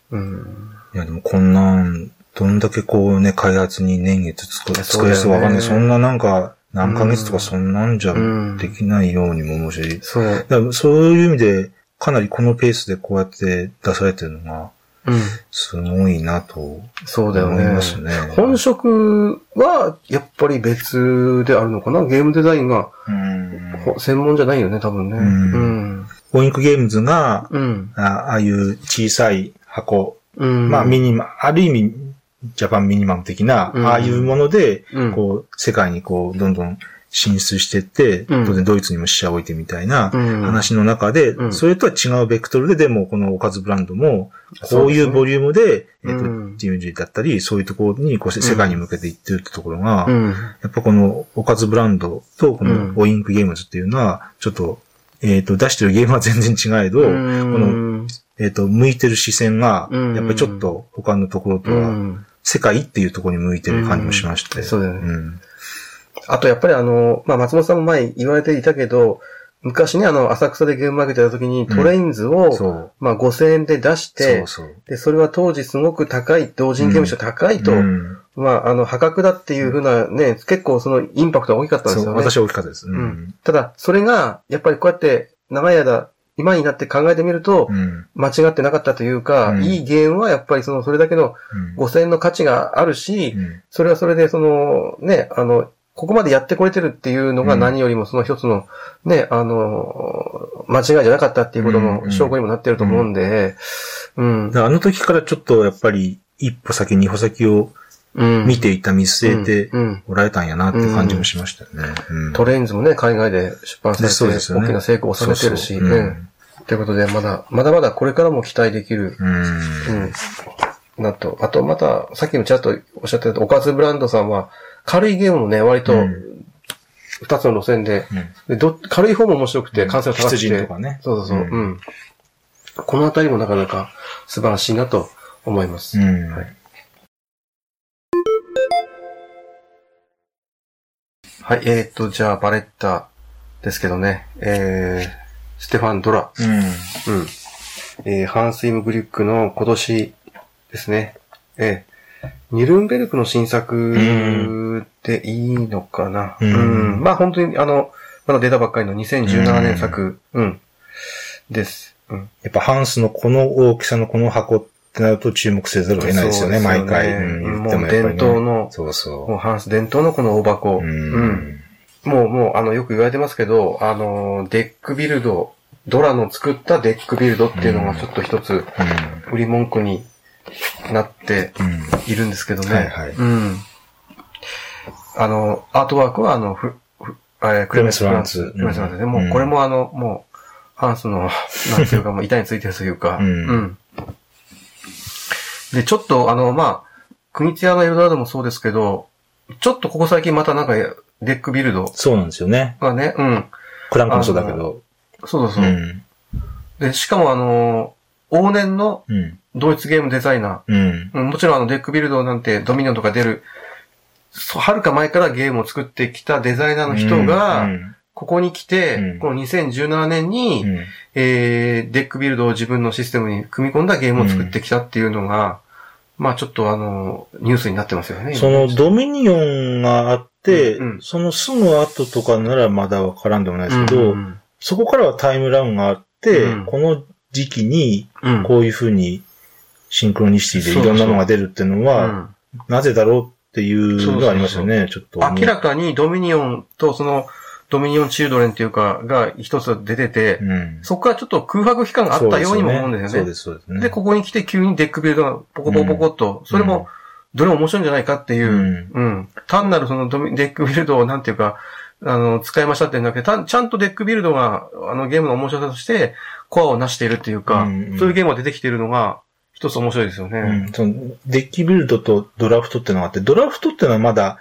Speaker 1: うん。
Speaker 2: いや、でもこんなん、どんだけこうね、開発に年月作る人わかんない。
Speaker 1: そ
Speaker 2: んななんか、何ヶ月とかそんなんじゃ
Speaker 1: うん
Speaker 2: できないようにも思うし、
Speaker 1: そう。
Speaker 2: だからそういう意味で、かなりこのペースでこうやって出されてるのが、
Speaker 1: うん。
Speaker 2: すごいなと
Speaker 1: そうだよね。
Speaker 2: 思いますね。
Speaker 1: 本職は、やっぱり別であるのかな？ゲームデザインが、専門じゃないよね、多分ね。
Speaker 2: うん
Speaker 1: うん。
Speaker 2: オインクゲームズが、
Speaker 1: うん。
Speaker 2: あああいう小さい箱、
Speaker 1: うん。
Speaker 2: まあミニマ、ある意味、ジャパンミニマム的な、
Speaker 1: うん
Speaker 2: ああいうもので、
Speaker 1: うん
Speaker 2: こう、世界にこう、どんどん進出していって、
Speaker 1: うん。
Speaker 2: 当然ドイツにも視野を置いてみたいな
Speaker 1: うん。
Speaker 2: 話の中で、
Speaker 1: うん。
Speaker 2: それとは違うベクトルで、でもこのおかずブランドも、こういうボリュームで、えっ、と、
Speaker 1: うん。
Speaker 2: GMG だったり、そういうところにこう世界に向けていってるってところが、
Speaker 1: うん。
Speaker 2: やっぱこのおかずブランドとこ
Speaker 1: うん。
Speaker 2: のオインクゲームズっていうのは、ちょっと、えっ、と、出してるゲームは全然違えど、この、えっ、と、向いてる視線が、
Speaker 1: うん。
Speaker 2: やっぱりちょっと他のところと
Speaker 1: う
Speaker 2: は、
Speaker 1: ん。
Speaker 2: 世界っていうところに向いてる感じもしまして。
Speaker 1: うん。そうだよね。
Speaker 2: ん
Speaker 1: あとやっぱりあの、まあ、松本さんも前言われていたけど、昔ね、あの、浅草でゲームマーケットやった時にトレインズを、
Speaker 2: そう。
Speaker 1: まあ、5000円で出して、
Speaker 2: そうそう。
Speaker 1: で、それは当時すごく高い、同人ゲームとして高いと、
Speaker 2: うん
Speaker 1: まあ、あの、破格だっていうふうなね、結構そのインパクトが大きかったんですよね。
Speaker 2: 私は大きかったです。う
Speaker 1: うんん。ただ、それが、やっぱりこうやって長い間、今になって考えてみると、
Speaker 2: うん。
Speaker 1: 間違ってなかったというか、
Speaker 2: うん
Speaker 1: いいゲームはやっぱりその、それだけの
Speaker 2: うん
Speaker 1: 5000円の価値があるし、
Speaker 2: うん
Speaker 1: それはそれでその、ね、あの、ここまでやってこれてるっていうのが
Speaker 2: うん。
Speaker 1: 何よりもその一つの、ね、あの、間違いじゃなかったっていうことの証拠にもなってると思うんで、うん。
Speaker 2: あの時からちょっとやっぱり一歩先、二歩先を
Speaker 1: うん。
Speaker 2: 見ていた、見据えておられたんやなって感じもしましたよね。うん。
Speaker 1: トレインズもね、海外で出版されて、大きな成功を収めてるし、ねという。ことで、まだ、まだまだこれからも期待できる、
Speaker 2: うん。
Speaker 1: うん。なと。あと、また、さっきもちゃんとおっしゃってた、おかずブランドさんは、軽いゲームもね、割と
Speaker 2: うん、
Speaker 1: 二つの路線で、でど軽い方も面白くて、完成度高くて。
Speaker 2: 羊とかね
Speaker 1: そうそうそう。
Speaker 2: う
Speaker 1: うんん。このあたりもなかなか素晴らしいなと思います。
Speaker 2: うん
Speaker 1: はい。はい、えーっと、じゃあ、バレッタですけどね、えー、ステファン・ドラ。
Speaker 2: うん。
Speaker 1: うん。えー、ハンス・イム・グリュックの今年ですね。えー、ニルンベルクの新作でいいのかな？
Speaker 2: う
Speaker 1: うんん。まあ本当に、あの、まだ出たばっかりの2017年作、うん、です。うん。
Speaker 2: やっぱハンスのこの大きさのこの箱ってなると注目せざるを得ないですよね、
Speaker 1: よね
Speaker 2: 毎回。うん
Speaker 1: もう伝統の
Speaker 2: そうそ
Speaker 1: もうハンス伝統のこの大箱。
Speaker 2: う。
Speaker 1: ん。もう、もう、あの、よく言われてますけど、あの、デックビルドドラの作ったデックビルドっていうのがちょっと一つ売り文句になって。いるんですけどね。
Speaker 2: はいはい
Speaker 1: うん。あの、アートワークはあの、ふ、ふえークレメンス・フランツ。クレメンス・フランツで、もうこれもあの、もう、ハンスの、なんていうか、もう 板についてるというか、
Speaker 2: うん
Speaker 1: で、ちょっとあの、まあ、クニツィアのエルドラドもそうですけど、ちょっとここ最近またなんか、デックビルド
Speaker 2: そうなんですよね。
Speaker 1: がね、うん。
Speaker 2: クランクもそうだけど。
Speaker 1: そうそうそうう。
Speaker 2: ん。
Speaker 1: で、しかもあの、往年の
Speaker 2: うん。
Speaker 1: ドイツゲームデザイナ
Speaker 2: うん。
Speaker 1: ー、うんもちろんあの、デックビルドなんてドミニオンとか出る、はるか前からゲームを作ってきたデザイナーの人が、
Speaker 2: うん
Speaker 1: ここに来て、
Speaker 2: うん。
Speaker 1: この2017年に、
Speaker 2: うん。
Speaker 1: えー、デックビルドを自分のシステムに組み込んだゲームを作ってきたっていうのが、まあちょっとあの、ニュースになってますよね。
Speaker 2: そのドミニオンがあって、
Speaker 1: うんうん。
Speaker 2: そのすぐ後とかならまだわからんでもないですけど、
Speaker 1: うん。
Speaker 2: そこからはタイムラグがあって、
Speaker 1: うん。
Speaker 2: この時期に
Speaker 1: うんうん
Speaker 2: こういう風にシンクロニシティでいろんなのが出るっていうのは、
Speaker 1: うん
Speaker 2: なぜだろうっていうのがありますよね、ちょっと。
Speaker 1: 明らかにドミニオンとその、ドミニオンチルドレンっていうか、が一つ出てて、
Speaker 2: うん。
Speaker 1: そこからちょっと空白期間があったようにも思うんですよね。
Speaker 2: そうです、そうですね。
Speaker 1: で、ここに来て急にデックビルドがポコポコポコっと、それも、どれも面白いんじゃないかっていう、
Speaker 2: うん
Speaker 1: うん。単なるそのドミデックビルドをなんていうか、あの、使いましたってんだけど、たちゃんとデックビルドが、あの、ゲームの面白さとして、コアを成しているっていうか、
Speaker 2: うんうん。
Speaker 1: そういうゲームが出てきているのが、一つ面白いですよね。
Speaker 2: うん、そのデッキビルドとドラフトっていうのがあって、ドラフトっていうのはまだ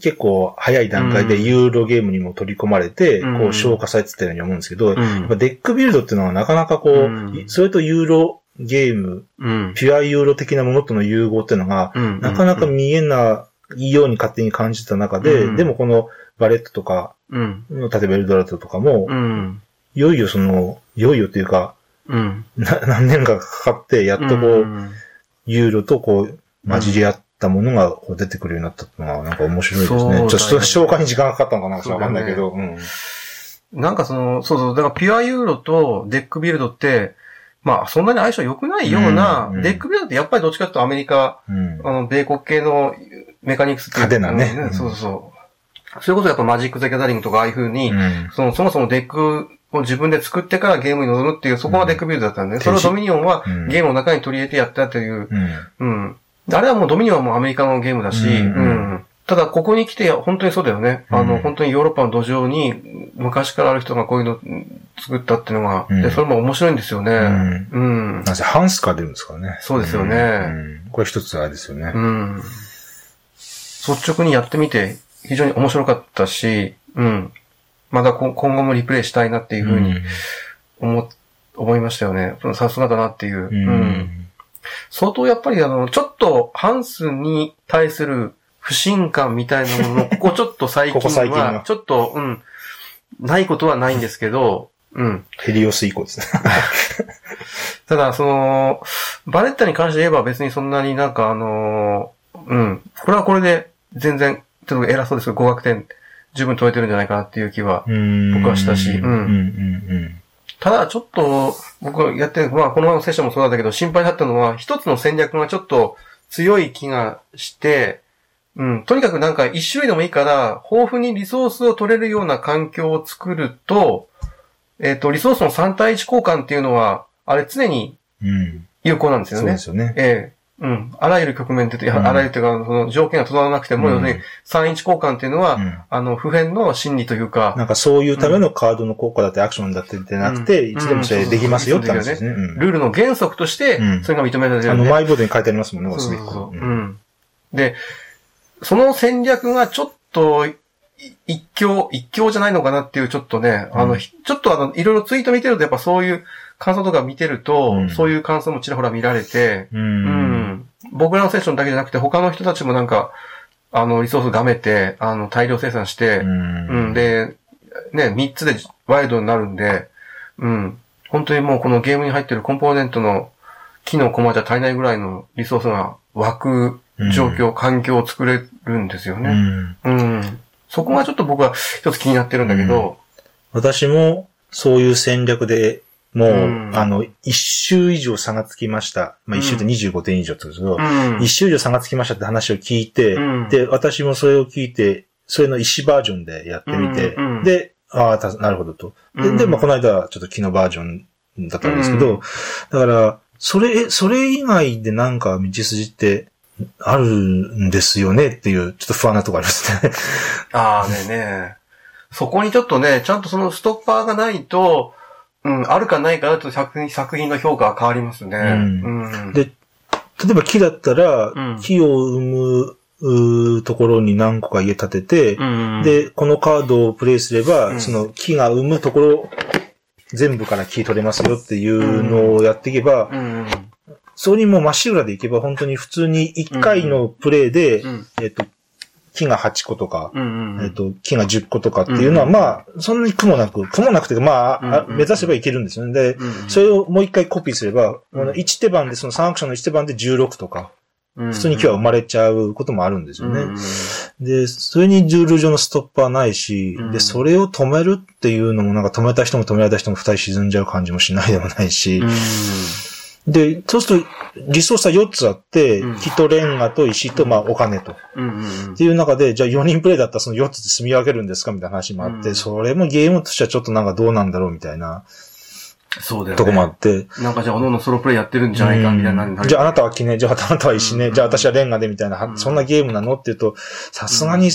Speaker 2: 結構早い段階で
Speaker 1: うん。
Speaker 2: ユーロゲームにも取り込まれて、
Speaker 1: うん。
Speaker 2: こう消化されてたように思うんですけど、
Speaker 1: うん。
Speaker 2: やっぱデックビルドっていうのはなかなかこう、
Speaker 1: うん。
Speaker 2: それとユーロゲーム、
Speaker 1: うん。
Speaker 2: ピュアユーロ的なものとの融合っていうのが、
Speaker 1: うん。
Speaker 2: なかなか見えないように勝手に感じた中で、
Speaker 1: うん
Speaker 2: でもこのバレットとか、
Speaker 1: うん。
Speaker 2: 例えばエルドラドとかも、
Speaker 1: うん。
Speaker 2: いよいよその、いよいよっていうか、
Speaker 1: うん。
Speaker 2: な何年かかかって、やっとこう、
Speaker 1: うん
Speaker 2: ユーロとこう、混じり合ったものがこう出てくるようになったのは、なんか面白いです
Speaker 1: そうだよ
Speaker 2: ね。ちょっと消化に時間がかかったのかなわかんないけど。うん。
Speaker 1: なんかその、そうそう、だからピュアユーロとデックビルドって、まあそんなに相性良くないような、
Speaker 2: うんうん
Speaker 1: デックビルドってやっぱりどっちかというとアメリカ、
Speaker 2: うん。
Speaker 1: あの、米国系のメカニクスっていう
Speaker 2: 派手なね
Speaker 1: うんそうそうそう。それこそやっぱマジック・ザ・ギャザリングとかああいう風に、
Speaker 2: うん
Speaker 1: その、そもそもデックを自分で作ってからゲームに臨むっていう、そこがデックビルドだったんで、
Speaker 2: うん
Speaker 1: それをドミニオンは
Speaker 2: うん
Speaker 1: ゲームの中に取り入れてやったという、
Speaker 2: うん。
Speaker 1: うん。あれはもうドミニオンはもうアメリカのゲームだし、
Speaker 2: うん
Speaker 1: うんただ、ここに来て、本当にそうだよね。あの、
Speaker 2: うん
Speaker 1: 本当にヨーロッパの土壌に、昔からある人がこういうの作ったっていうのが、
Speaker 2: うん
Speaker 1: で、それも面白いんですよね。
Speaker 2: ん
Speaker 1: うん。
Speaker 2: なんせハンスから出るんですからね。
Speaker 1: そうですよね
Speaker 2: うんこれ一つあれですよね
Speaker 1: う。ん。率直にやってみて、非常に面白かったし、うん。まだこ今後もリプレイしたいなっていうふうに思、思いましたよね。さすがだなっていう。
Speaker 2: う
Speaker 1: うん
Speaker 2: ん。
Speaker 1: 相当やっぱりあの、ちょっとハンスに対する不信感みたいなもの、ここちょっと最近は
Speaker 2: の、
Speaker 1: ちょっと、うん、ないことはないんですけど、うん。
Speaker 2: ヘリオス以降ですね。
Speaker 1: ただ、その、バレッタに関して言えば別にそんなになんかあのーうん。これはこれで全然、ちょっと偉そうですけど、合格点十分取れてるんじゃないかなっていう気は。
Speaker 2: 僕
Speaker 1: 僕はしたしうん
Speaker 2: うんうん
Speaker 1: ただ、ちょっと、僕がやって、まあ、この前のセッションもそうだったけど、心配だったのは、一つの戦略がちょっと強い気がして、うん、とにかくなんか一種類でもいいから、豊富にリソースを取れるような環境を作ると、えっ、と、リソースの3対1交換っていうのは、あれ常に
Speaker 2: うん。うん。
Speaker 1: 有効なんですよね
Speaker 2: そうで。すよね。
Speaker 1: ええうん。あらゆる局面で、あらゆるというか、その条件が整わなくても、
Speaker 2: うん
Speaker 1: 要するに3-1交換っていうのは、
Speaker 2: うん
Speaker 1: あの、普遍の心理というか、
Speaker 2: なんかそういうためのカードの効果だってアクションだってじゃなくて、
Speaker 1: うん
Speaker 2: いつでもそれできますよって話ですね。うん
Speaker 1: ルールの原則として
Speaker 2: う、ん
Speaker 1: それが認められる、
Speaker 2: あの、
Speaker 1: ね。
Speaker 2: マイボードに書いてありますもんね、
Speaker 1: そうそうそう。んん。で、その戦略がちょっと、い一強、一強じゃないのかなっていう、ちょっとね、あの、ちょっとあの、いろいろツイート見てると、やっぱそういう感想とか見てると、
Speaker 2: うん
Speaker 1: そういう感想もちらほら見られて、
Speaker 2: う。
Speaker 1: うんん。僕らのセッションだけじゃなくて、他の人たちもなんか、あの、リソースがめて、あの、大量生産して、うん、で、ね、3つでワイルドになるんで、うん。本当にもうこのゲームに入ってるコンポーネントの機能コマじゃ足りないぐらいのリソースが湧く状況、環境を作れるんですよ
Speaker 2: う
Speaker 1: ね。
Speaker 2: ん。
Speaker 1: うん。そこがちょっと僕は一つ気になってるんだけど、
Speaker 2: 私もそういう戦略で、もう、
Speaker 1: うん
Speaker 2: あの、一周以上差がつきました。まあ一周って25点以上ってことですけど、
Speaker 1: うん。
Speaker 2: 一周以上差がつきましたって話を聞いて、
Speaker 1: うん
Speaker 2: で、私もそれを聞いて、それの石バージョンでやってみて、
Speaker 1: うんうん
Speaker 2: で、ああ、たなるほどと。で、
Speaker 1: うん
Speaker 2: で、まあ、この間、ちょっと昨日バージョンだったんですけど、
Speaker 1: うん
Speaker 2: だから、それ、それ以外でなんか道筋ってあるんですよねっていう、ちょっと不安なとこありますね。
Speaker 1: ああ、ねえねえ。そこにちょっとね、ちゃんとそのストッパーがないと、うん、あるかないかだと作品、作品の評価が変わりますね。うん。
Speaker 2: で例えば木だったら、
Speaker 1: うん。
Speaker 2: 木を生むうーところに何個か家建てて、
Speaker 1: うん、
Speaker 2: で、このカードをプレイすれば、
Speaker 1: うん。
Speaker 2: その木が生むところ、全部から木取れますよっていうのをやっていけば、
Speaker 1: うん、
Speaker 2: それにもうまっしぐらでいけば、本当に普通に1回のプレイで、
Speaker 1: うん、
Speaker 2: えっと、木が8個とか、
Speaker 1: うん、
Speaker 2: えっと、木が10個とかっていうのは、
Speaker 1: うん
Speaker 2: まあ、そんなに苦もなく、苦もなくて、まあ、あ
Speaker 1: うん
Speaker 2: 目指せばいけるんですよね。で、
Speaker 1: うん、
Speaker 2: それをもう一回コピーすれば、
Speaker 1: うん。
Speaker 2: この1手番で、その3アクションの1手番で16とか、
Speaker 1: 普
Speaker 2: 普通に木は生まれちゃうこともあるんですよね。
Speaker 1: うん
Speaker 2: で、それにルール上のストッパーないし、
Speaker 1: うん。
Speaker 2: で、それを止めるっていうのもなんか止めた人も止められた人も二人沈んじゃう感じもしないでもないし、で、そうすると、リソースは4つあって、
Speaker 1: うん。
Speaker 2: 木とレンガと石と、まあ、お金と。
Speaker 1: うん、うん
Speaker 2: っていう中で、じゃあ4人プレイだったらその4つで住み分けるんですかみたいな話もあって、
Speaker 1: うん。
Speaker 2: それもゲームとしてはちょっとなんかどうなんだろうみたいな
Speaker 1: そうだよね。
Speaker 2: とこもあって、
Speaker 1: なんかじゃあ、おのおのソロプレイやってるんじゃないか、みたいな。
Speaker 2: うん。じゃああなたは木ね、じゃああなたは石ね、
Speaker 1: うん。
Speaker 2: じゃあ私はレンガでみたいな、そんなゲームなのって言うと、さすがに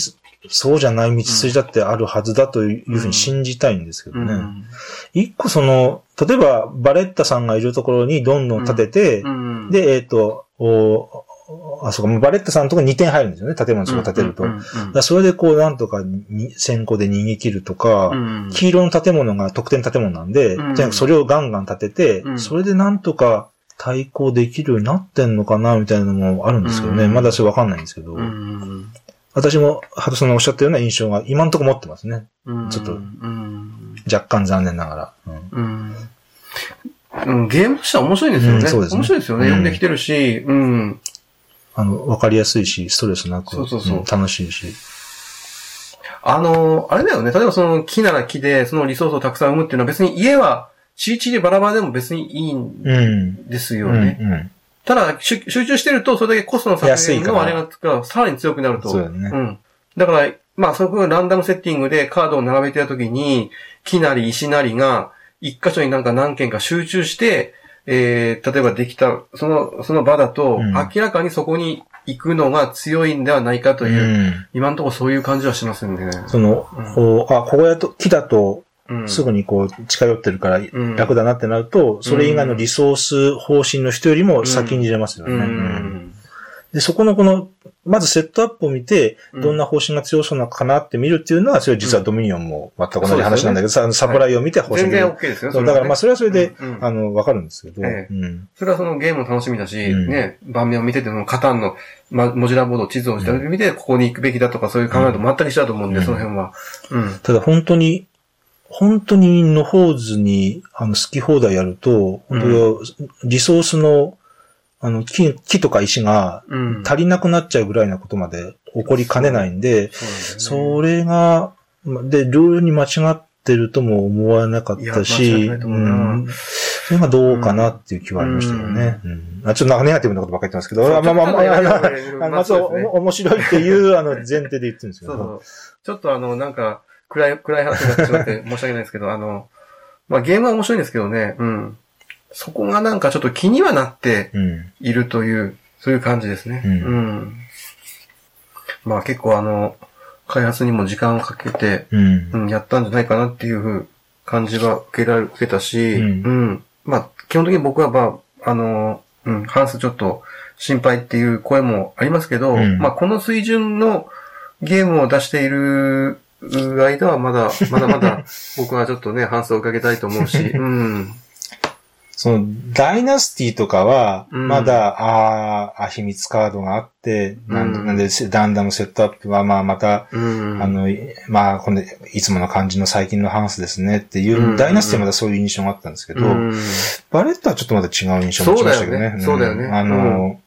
Speaker 2: そうじゃない道筋だってあるはずだというふうに信じたいんですけどね。
Speaker 1: うん。
Speaker 2: 一個その、例えばバレッタさんがいるところにどんどん建てて、
Speaker 1: うん、
Speaker 2: で、えっ、と、おあ、そうか、バレッタさんのところに2点入るんですよね、建物そこ建てると。それでこう、なんとかに先行で逃げ切るとか、
Speaker 1: うん。
Speaker 2: 黄色の建物が特典建物なんで、
Speaker 1: うん。
Speaker 2: とにかくそれをガンガン建てて、
Speaker 1: うん。
Speaker 2: それでなんとか対抗できるようになってんのかな、みたいなのもあるんですけどね。
Speaker 1: うん。
Speaker 2: まだそれわかんないんですけど、
Speaker 1: うん
Speaker 2: 私も、ハトさんがおっしゃったような印象が今んとこ持ってますね。
Speaker 1: うん
Speaker 2: ちょっと
Speaker 1: うん
Speaker 2: 若干残念ながら。うん
Speaker 1: うんうんゲームとしては面白いんですよね。
Speaker 2: うんそうですね
Speaker 1: 面白いですよね。
Speaker 2: うん
Speaker 1: できてるし、うん。
Speaker 2: あの、わかりやすいし、ストレスなく、
Speaker 1: そうそうそうん
Speaker 2: 楽しいし。
Speaker 1: あの、あれだよね。例えばその木なら木で、そのリソースをたくさん生むっていうのは別に家は、ちいちいでバラバラでも別にいいん
Speaker 2: うん。
Speaker 1: です
Speaker 2: うん。
Speaker 1: よね。
Speaker 2: うん。
Speaker 1: ただ、集中してると、それだけコストの削減のあれががさらに強くなると。
Speaker 2: そうだよね
Speaker 1: ん。だから、まあ、そこがランダムセッティングでカードを並べてたときに、木なり石なりが、一箇所になんか何件か集中して、えー、例えばできた、その、その場だと、
Speaker 2: うん
Speaker 1: 明らかにそこに行くのが強いんではないかという、
Speaker 2: うん
Speaker 1: 今のところそういう感じはしますんでね。
Speaker 2: その、
Speaker 1: うん
Speaker 2: こうあ、ここやと、木だと、
Speaker 1: うん。
Speaker 2: すぐにこう、近寄ってるから
Speaker 1: ん。
Speaker 2: 楽だなってなると、それ以外のリソース方針の人よりも先に入れますよね。で、そこのこの、まずセットアップを見て、
Speaker 1: うん。
Speaker 2: どんな方針が強そうなのかなって見るっていうのは、それは実はドミニオンも全く同じ話なんだけど、さあのサプライを見て方針
Speaker 1: 全然
Speaker 2: を
Speaker 1: OK ですよ。
Speaker 2: そうだからまあそれはそれで、あの、わかるんですけど、
Speaker 1: ええ。
Speaker 2: うん。
Speaker 1: それはそのゲームの楽しみだし、
Speaker 2: うん。
Speaker 1: ね、盤面を見てても、カタンの、ま、モジュラーボード、地図を見て、ここに行くべきだとか、そういう考えと全く一緒だと思うんで、
Speaker 2: うん。
Speaker 1: その辺は。うん。
Speaker 2: ただ本当に、本当にのほうずに、あの、好き放題やると、本当リソースの、あの、木、木とか石が
Speaker 1: うん。
Speaker 2: 足りなくなっちゃうぐらいなことまで起こりかねないんで、それが、まで、ルールに間違ってるとも思わなかったし、
Speaker 1: う
Speaker 2: んそれがどうかなっていう気はありましたよね。うんあちょっとなんかネガティブなことばっかり言ってますけど、まあまあまあ、あのまず
Speaker 1: そうですね
Speaker 2: お面白いっていう、あの、前提で言ってるんですけど。
Speaker 1: そうそう。ちょっとあの、なんか、暗い、暗い話になってしまって申し訳ないですけど、あの、まあゲームは面白いんですけどね、うん。そこがなんかちょっと気にはなって
Speaker 2: うん。
Speaker 1: いるという、そういう感じですね。
Speaker 2: うん
Speaker 1: うんまあ結構あの、開発にも時間をかけて、
Speaker 2: うん。
Speaker 1: うん、やったんじゃないかなっていう感じは受けられ、受けたし、
Speaker 2: うん
Speaker 1: まあ、基本的に僕はまあ、あの、うん、ハンスちょっと心配っていう声もありますけど、
Speaker 2: うん
Speaker 1: まあ、この水準のゲームを出している間はまだ、まだまだ僕はちょっとね、ハンスをかけたいと思うし、うん。
Speaker 2: その、ダイナスティとかは、
Speaker 1: うん。
Speaker 2: まだ、あーあ、秘密カードがあって、なんで、
Speaker 1: うん。
Speaker 2: なんで、ランダムセットアップは、まあ、また、
Speaker 1: うん。
Speaker 2: あの、いまあ、この、いつもの感じの最近のハンスですねっていう、
Speaker 1: うん。
Speaker 2: ダイナスティはまだそういう印象があったんですけど、
Speaker 1: うん。
Speaker 2: バレットはちょっとまだ違う印象を持ちましたけどね。
Speaker 1: そうだよね。そうだよね。
Speaker 2: ん。あの、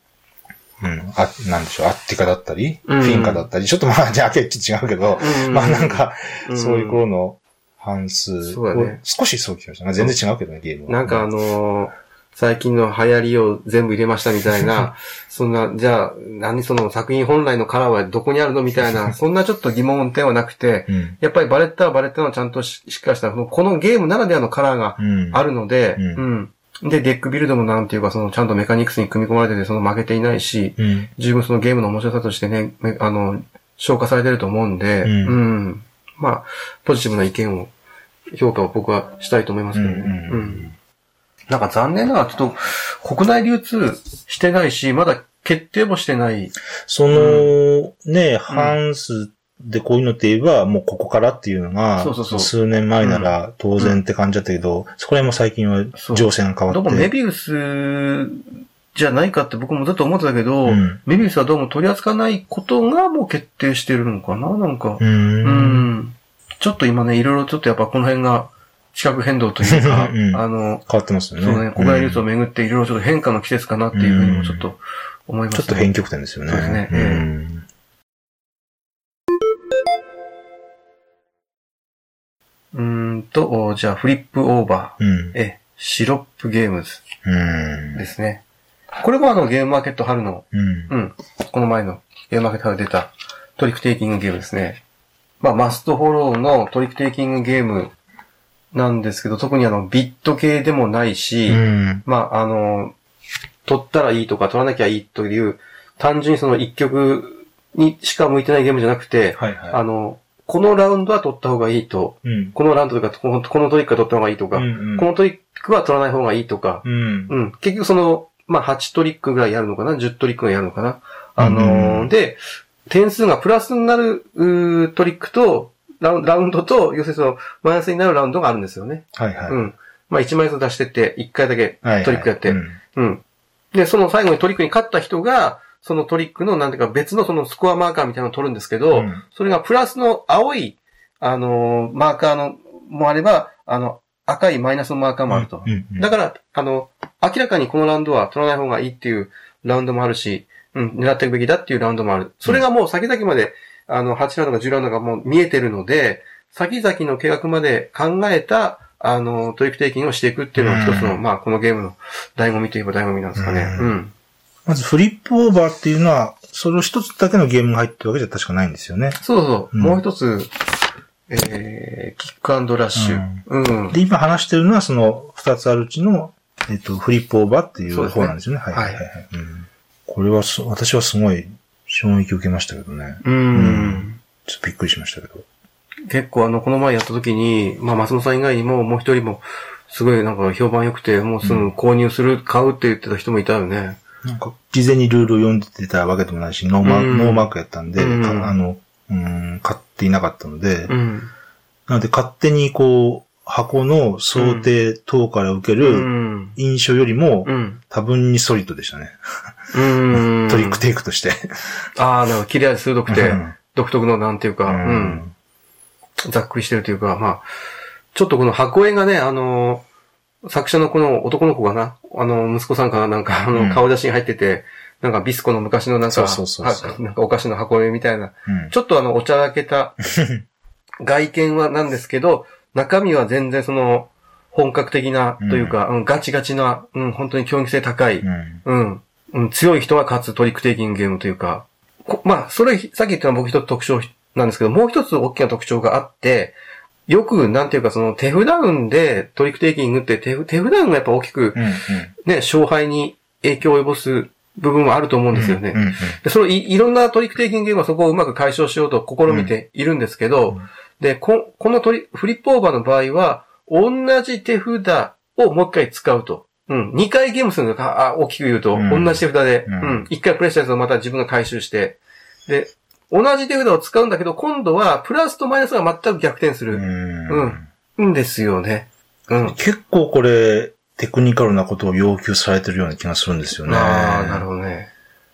Speaker 2: うん、あ、なんでしょう、アッティカだったり、
Speaker 1: うん。
Speaker 2: フィンカだったり、ちょっとまあ、じゃあ、けっち違うけど、
Speaker 1: うん。
Speaker 2: まあなんか、
Speaker 1: うん。
Speaker 2: そういう頃のハンスを
Speaker 1: そうだね。
Speaker 2: 少しそうきました。ね。全然違うけどね、ゲームは。
Speaker 1: なんかあのー最近の流行りを全部入れましたみたいな、そんな、じゃあ、何その作品本来のカラーはどこにあるのみたいな、そんなちょっと疑問点はなくて、
Speaker 2: うん。
Speaker 1: やっぱりバレッタはバレッタのちゃんとししっかりした、このゲームならではのカラーが
Speaker 2: うん。
Speaker 1: あるので、
Speaker 2: う
Speaker 1: うん。で、デックビルドもなんていうか、そのちゃんとメカニクスに組み込まれてて、その負けていないし、
Speaker 2: うん。
Speaker 1: 十分そのゲームの面白さとしてね、めあの、消化されてると思うんで、
Speaker 2: うん
Speaker 1: うんまあ、ポジティブな意見を、評価を僕はしたいと思いますけどね。
Speaker 2: うんうん
Speaker 1: うんなんか残念ながら、ちょっと、国内流通してないし、まだ決定もしてない。
Speaker 2: その、ね、ハンスでこういうのって言えば、もうここからっていうのが、
Speaker 1: そうそうそう。
Speaker 2: 数年前なら当然って感じだったけど、そこら辺も最近は情勢が変わって。
Speaker 1: どうもメビウスじゃないかって僕もずっと思ってたけど、
Speaker 2: うん。
Speaker 1: メビウスはどうも取り扱わないことがもう決定してるのかななんか。
Speaker 2: うーん。
Speaker 1: うん。ちょっと今ね、いろいろちょっとやっぱこの辺が地殻変動というか、
Speaker 2: うん。
Speaker 1: あの、
Speaker 2: 変わってますよね。
Speaker 1: そうね、国内流通を
Speaker 2: うん
Speaker 1: めぐっていろいろちょっと変化の季節かなっていうふうにもちょっと思います、
Speaker 2: ちょっと変極点ですよね。
Speaker 1: そうですね。
Speaker 2: うん
Speaker 1: うーんと、おじゃあフリップオーバ
Speaker 2: うん
Speaker 1: ー。。え、シロップゲームズ
Speaker 2: うん。
Speaker 1: ですね。これもあのゲームマーケット春の、
Speaker 2: うん。
Speaker 1: うん、この前のゲームマーケット春出たトリックテイキングゲームですね。まあ、マストフォローのトリックテイキングゲームなんですけど、特にあの、ビット系でもないし、
Speaker 2: うん。
Speaker 1: まあ、あの、取ったらいいとか取らなきゃいいという、単純にその一曲にしか向いてないゲームじゃなくて、
Speaker 2: はいはい。
Speaker 1: あの、このラウンドは取った方がいいと、
Speaker 2: うん。
Speaker 1: このラウンドとか、このこのトリックは取った方がいいとか、
Speaker 2: うんうん
Speaker 1: このトリックは取らない方がいいとか、
Speaker 2: うん。
Speaker 1: うん、結局その、まあ、8トリックぐらいやるのかな ?10 トリックぐらいやるのかな？あのー
Speaker 2: うん
Speaker 1: で、点数がプラスになるトリックと、ラウンラウンドと、要するにその、マイナスになるラウンドがあるんですよね。
Speaker 2: はいはい。
Speaker 1: うん。まあ、1枚ずつ出してって、1回だけ
Speaker 2: はいはい
Speaker 1: トリックやって、
Speaker 2: うん
Speaker 1: うん。で、その最後にトリックに勝った人が、そのトリックの、なんていうか別のそのスコアマーカーみたいなのを取るんですけど、
Speaker 2: うん
Speaker 1: それがプラスの青い、あのーマーカーの、もあれば、あの、赤いマイナスのマーカーもあると。
Speaker 2: うんうん
Speaker 1: だから、あの、明らかにこのラウンドは取らない方がいいっていうラウンドもあるし、うん、狙っていくべきだっていうラウンドもある。それがもう先々まで、あの、8ラウンドか10ラウンドがもう見えてるので、先々の計画まで考えた、あの、トリックテイキングをしていくっていうのが一つの、
Speaker 2: うん
Speaker 1: まあ、このゲームの醍醐味といえば醍醐味なんですかね。
Speaker 2: う
Speaker 1: うんん。
Speaker 2: まずフリップオーバーっていうのは、それを一つだけのゲームが入ってるわけじゃ確かないんですよね。
Speaker 1: そうそう、
Speaker 2: うん
Speaker 1: もう一つ、えー、キックアンドラッシュ。うん。
Speaker 2: で、今話してるのはその二つあるうちの、えっと、フリップオーバーっていう方なんですよね。はいはいはい
Speaker 1: は
Speaker 2: はい。うんこれはす、私はすごい衝撃を受けましたけどね。
Speaker 1: うん。
Speaker 2: うんちょっとびっくりしましたけど。
Speaker 1: 結構あの、この前やった時に、まあ、松本さん以外にも、もう一人も、すごいなんか評判良くて、もうすぐ購入する、買うって言ってた人もいたよね。
Speaker 2: なんか、事前にルールを読んでたわけでもないし、ノーマーク、
Speaker 1: うん
Speaker 2: ノーマークやったんで、
Speaker 1: うん
Speaker 2: かあの、うん、買っていなかったので、
Speaker 1: うん。
Speaker 2: なので勝手にこう、箱の装丁等から受ける
Speaker 1: ん。
Speaker 2: 印象よりも
Speaker 1: うん。
Speaker 2: 多分にソリッドでしたね。
Speaker 1: うん。
Speaker 2: トリックテイクとして。
Speaker 1: ああ、なんか切れ味鋭くて
Speaker 2: うん、
Speaker 1: 独特のなんていうか。ざっくりしてるというか、まあ、ちょっとこの箱絵がね、あの、作者のこの男の子がな、あの、息子さんかな、なんか、あ
Speaker 2: うん。
Speaker 1: の、顔写真入ってて、なんかビスコの昔のなんか、
Speaker 2: そうそうそうそう。
Speaker 1: は なんかお菓子の箱絵みたいな、
Speaker 2: うん。
Speaker 1: ちょっとあの、おちゃらけた 外見はなんですけど、中身は全然その、本格的なというか、うんガチガチな、うん、本当に競技性高い、
Speaker 2: うん。
Speaker 1: うん、うん、強い人が勝つトリックテイキングゲームというか、こまあ、それ、さっき言ったのは僕一つ特徴なんですけど、もう一つ大きな特徴があって、よく、なんていうか、その手札運でトリックテイキングって手札手札運がやっぱ大きく
Speaker 2: うんうん
Speaker 1: ね、勝敗に影響を及ぼす部分はあると思うんですよね。
Speaker 2: うんうん
Speaker 1: で、そのいいろんなトリックテイキングゲームはそこをうまく解消しようと試みているんですけど、
Speaker 2: うん
Speaker 1: で、ここのトリフリップオーバーの場合は、同じ手札をもう一回使うと。うん。二回ゲームするのか、あ大きく言うと、
Speaker 2: うん
Speaker 1: 同じ手札で、
Speaker 2: う
Speaker 1: うんん。一、回プレイしたやつをまた自分が回収して、で、同じ手札を使うんだけど、今度はプラスとマイナスが全く逆転する。
Speaker 2: うん
Speaker 1: うん。んですよね。うん。
Speaker 2: 結構これ、テクニカルなことを要求されてるような気がするんですよね。
Speaker 1: ああ、なるほどね。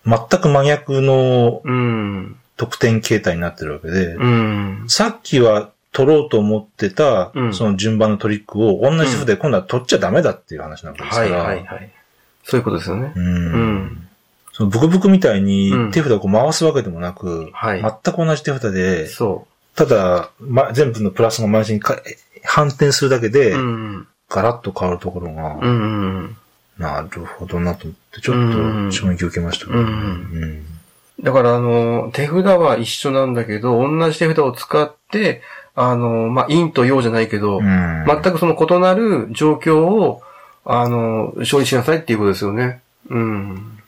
Speaker 2: 全く真逆の
Speaker 1: うん。
Speaker 2: 得点形態になってるわけで、
Speaker 1: うん。
Speaker 2: さっきは取ろうと思ってた、
Speaker 1: うん
Speaker 2: その順番のトリックを同じ筆で今度は取っちゃダメだっていう話なわけですか
Speaker 1: はい
Speaker 2: ら。
Speaker 1: はいはい。そういうことですよね。
Speaker 2: うん
Speaker 1: うん
Speaker 2: そのブクブクみたいに
Speaker 1: うん
Speaker 2: 手札をこう回すわけでもなく、
Speaker 1: はい
Speaker 2: 全く同じ手札で、
Speaker 1: そ
Speaker 2: ただ、ま、全部のプラスがマイナスにか反転するだけで、
Speaker 1: う。うん。
Speaker 2: ガラッと変わるところが、
Speaker 1: うんうん
Speaker 2: なるほどなと思って、ちょっと衝撃を受けましたけどね。
Speaker 1: うん
Speaker 2: うん
Speaker 1: だから、あの、手札は一緒なんだけど、同じ手札を使って、あの、まあ、陰と陽じゃないけど、
Speaker 2: うん
Speaker 1: 全くその異なる状況を、あの、勝利しなさいっていうことですよね。うん。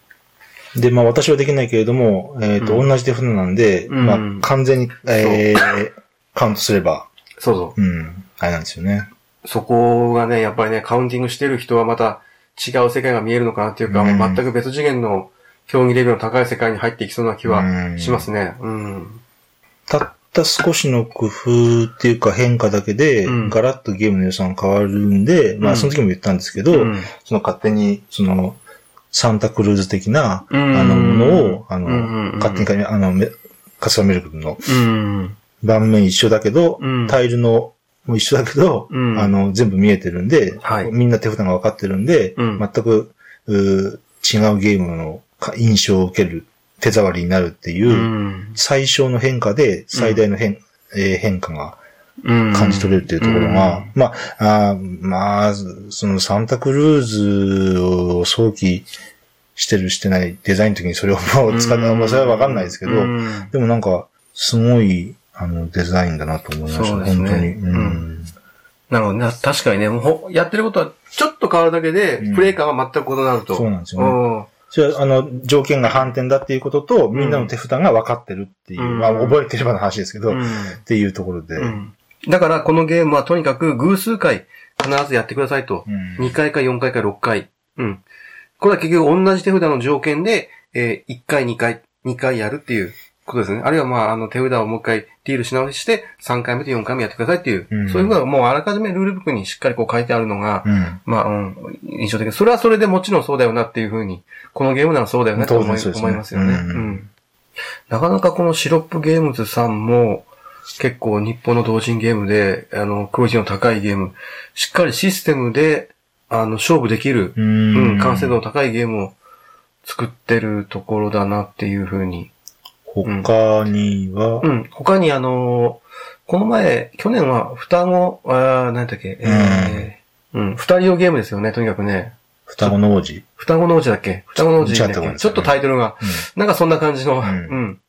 Speaker 2: で、まあ私はできないけれども、えっ、と、
Speaker 1: うん。
Speaker 2: 同じ手札なんで、
Speaker 1: うん。
Speaker 2: まあ完全に、えー、カウントすれば、
Speaker 1: そうそう。
Speaker 2: うん、あれなんですよね。
Speaker 1: そこがね、やっぱりね、カウンティングしてる人はまた違う世界が見えるのかなっていうか、
Speaker 2: うん。
Speaker 1: もう全く別次元の競技レベルの高い世界に入っていきそうな気は
Speaker 2: うん
Speaker 1: しますね。うん。
Speaker 2: たった少しの工夫っていうか変化だけで、
Speaker 1: うん。
Speaker 2: ガラッとゲームの予算変わるんで、ま
Speaker 1: うん。
Speaker 2: あその時も言ったんですけど、
Speaker 1: うん。
Speaker 2: その勝手に、その、サンタクルーズ的な、
Speaker 1: うん
Speaker 2: あの、ものを、あの、勝手にか、あの、めカスタムメルクの
Speaker 1: うん。
Speaker 2: 盤面一緒だけど、
Speaker 1: うん
Speaker 2: タイルのも一緒だけど、
Speaker 1: うん
Speaker 2: あの、全部見えてるんで、
Speaker 1: はい
Speaker 2: みんな手札が分かってるんで、
Speaker 1: うん
Speaker 2: 全く違うゲームのか印象を受ける、手触りになるっていう、
Speaker 1: うん。
Speaker 2: 最小の変化で最大の変,、えー変化が
Speaker 1: うん。
Speaker 2: 感じ取れるっていうところが、まあ、あーまあ、そのサンタクルーズを想起してるしてないデザインの時にそれを使ったのか、それはわかんないですけど、
Speaker 1: うん
Speaker 2: でもなんか、すごい、あの、デザインだなと思いました、
Speaker 1: そうですね
Speaker 2: 本当に。
Speaker 1: う
Speaker 2: うんん。
Speaker 1: なるほどね。確かにね、もうほやってることはちょっと変わるだけで、
Speaker 2: うん
Speaker 1: プレイ感は全く異なると。
Speaker 2: そうなんですよねそれは、あの、条件が反転だっていうことと、みんなの手札が分かってるっていう、
Speaker 1: うん
Speaker 2: まあ、覚えてればの話ですけど、
Speaker 1: うん。
Speaker 2: っ
Speaker 1: うん
Speaker 2: ていうところで、
Speaker 1: うんだから、このゲームはとにかく偶数回必ずやってくださいと。
Speaker 2: うん
Speaker 1: 2回か4回か6回。うん。これは結局同じ手札の条件で、えー1回、2回、2回やるっていうことですね。あるいはまあ、あの手札をもう一回ディールし直して、3回目と4回目やってくださいっていう、
Speaker 2: うん
Speaker 1: そういうことがもうあらかじめルールブックにしっかりこう書いてあるのが、
Speaker 2: うん。
Speaker 1: まあ、うん、印象的。それはそれでもちろんそうだよなっていうふうに、このゲームならそうだよねと思い
Speaker 2: ね
Speaker 1: 思いますよね、
Speaker 2: うん
Speaker 1: うん。なかなかこのシロップゲームズさんも、結構日本の同人ゲームで、あの、クオリティの高いゲーム、しっかりシステムで、あの、勝負できる、
Speaker 2: う
Speaker 1: うん、
Speaker 2: ん。
Speaker 1: 完成度の高いゲームを作ってるところだなっていうふうに。
Speaker 2: 他には、
Speaker 1: うん。他にあの、この前、去年は双子、あー何だっけ、えー、うん、二人用ゲームですよね、とにかくね。
Speaker 2: 双子の王子？
Speaker 1: 双子の王子だっけ？双子の王子だっ
Speaker 2: 違ったかも
Speaker 1: けちょっとタイトルが、なんかそんな感じの、
Speaker 2: う
Speaker 1: うんん。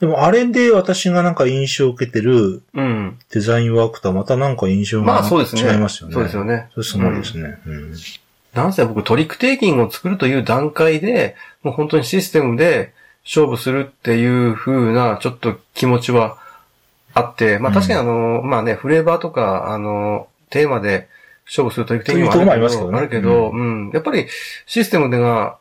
Speaker 2: でも、あれで私がなんか印象を受けてる
Speaker 1: うん。
Speaker 2: デザインワークとはまたなんか印象が
Speaker 1: まあそうですね。
Speaker 2: 違いますよね。
Speaker 1: そうですよね。
Speaker 2: それすごいですね。うん。
Speaker 1: なんせ僕トリックテイキングを作るという段階で、もう本当にシステムで勝負するっていう風なちょっと気持ちはあって、まあ確かにあの、まあね、フレーバーとか、あの、テーマで勝負するトリックテイキング
Speaker 2: そういうとこもあ
Speaker 1: あるけど、
Speaker 2: けどね
Speaker 1: あるけど、うん、やっぱりシステムでが、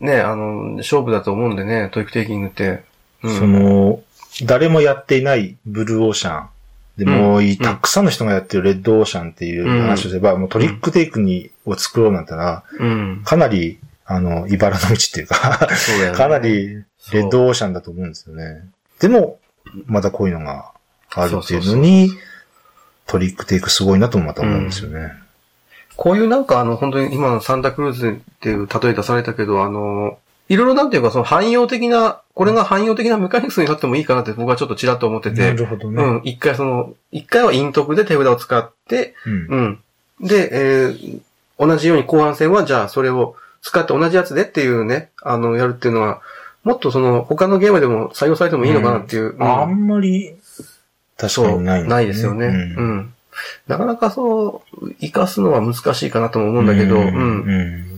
Speaker 1: ね、あの、勝負だと思うんでね、トリックテイキングって。うん、
Speaker 2: その、誰もやっていないブルーオーシャン。で、もうたくさんの人がやってるレッドオーシャンっていう話をすれば、もうトリックテイクに、を作ろうなんてのは、
Speaker 1: うん。
Speaker 2: かなり、あの、茨の道っていうか。かなりレッドオーシャンだと思うんですよね。でも、またこういうのがあるっていうのに、トリックテイクすごいなともまた思うんですよね。
Speaker 1: こういうなんかあの、本当に今のサンタクルーズっていう例え出されたけど、あの、いろいろなんていうかその汎用的な、これが汎用的なメカニクスになってもいいかなって僕はちょっとちらっと思って
Speaker 2: な
Speaker 1: て、
Speaker 2: るほどね。
Speaker 1: うん、一回その、一回は陰徳で手札を使って、
Speaker 2: うん
Speaker 1: うん。で、えー同じように後半戦はじゃあそれを使って同じやつでっていうね、あの、やるっていうのは、もっとその、他のゲームでも採用されてもいいのかなっていう。うん
Speaker 2: あんまり、確かにないんだ
Speaker 1: ないですよね。う
Speaker 2: うん
Speaker 1: ん。なかなかそう、活かすのは難しいかなとも思うんだけど、うん。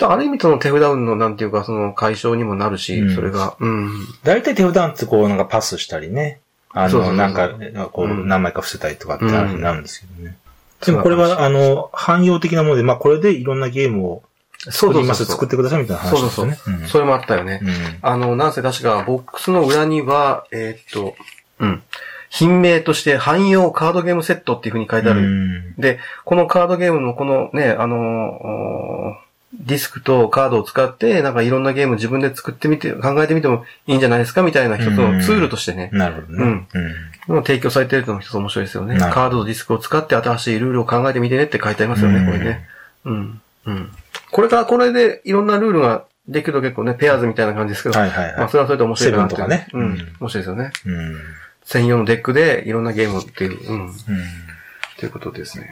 Speaker 2: うん
Speaker 1: ある意味その手札運のなんていうかその解消にもなるし、
Speaker 2: うん
Speaker 1: それが。うん。
Speaker 2: 大体手札ってこうなんかパスしたりね。あの、
Speaker 1: そうそうそう
Speaker 2: なんか、こう、
Speaker 1: うん
Speaker 2: 何枚か伏せたりとかって話になるんですけどね。
Speaker 1: うん
Speaker 2: でもこれは、あの、汎用的なもので、まあこれでいろんなゲームを
Speaker 1: そう
Speaker 2: 作ります、
Speaker 1: そうそうそう。
Speaker 2: 作ってくださいみたいな話ですよね。うん
Speaker 1: それもあったよね。
Speaker 2: うん
Speaker 1: あの、なんせ確かボックスの裏には、えーっと、うん。品名として汎用カードゲームセットっていう風に書いてある。
Speaker 2: うん
Speaker 1: で、このカードゲームのこのね、あのディスクとカードを使って、なんかいろんなゲーム自分で作ってみて、考えてみてもいいんじゃないですかみたいな一つのツールとしてね、
Speaker 2: なるほどね。
Speaker 1: うん
Speaker 2: うん
Speaker 1: 提供されているのが一つ面白いですよね。カードとディスクを使って新しいルールを考えてみてねって書いてありますよね、
Speaker 2: うん
Speaker 1: これね。うん。うん。これからこれでいろんなルールができると結構ね、ペアーズみたいな感じですけど、
Speaker 2: はいはいはい
Speaker 1: まあそれはそれで面白いかな
Speaker 2: とかね
Speaker 1: うん。
Speaker 2: うん
Speaker 1: 面白いですよね。
Speaker 2: うん
Speaker 1: 専用のデックでいろんなゲームっていう、うん。
Speaker 2: うん
Speaker 1: ということですね。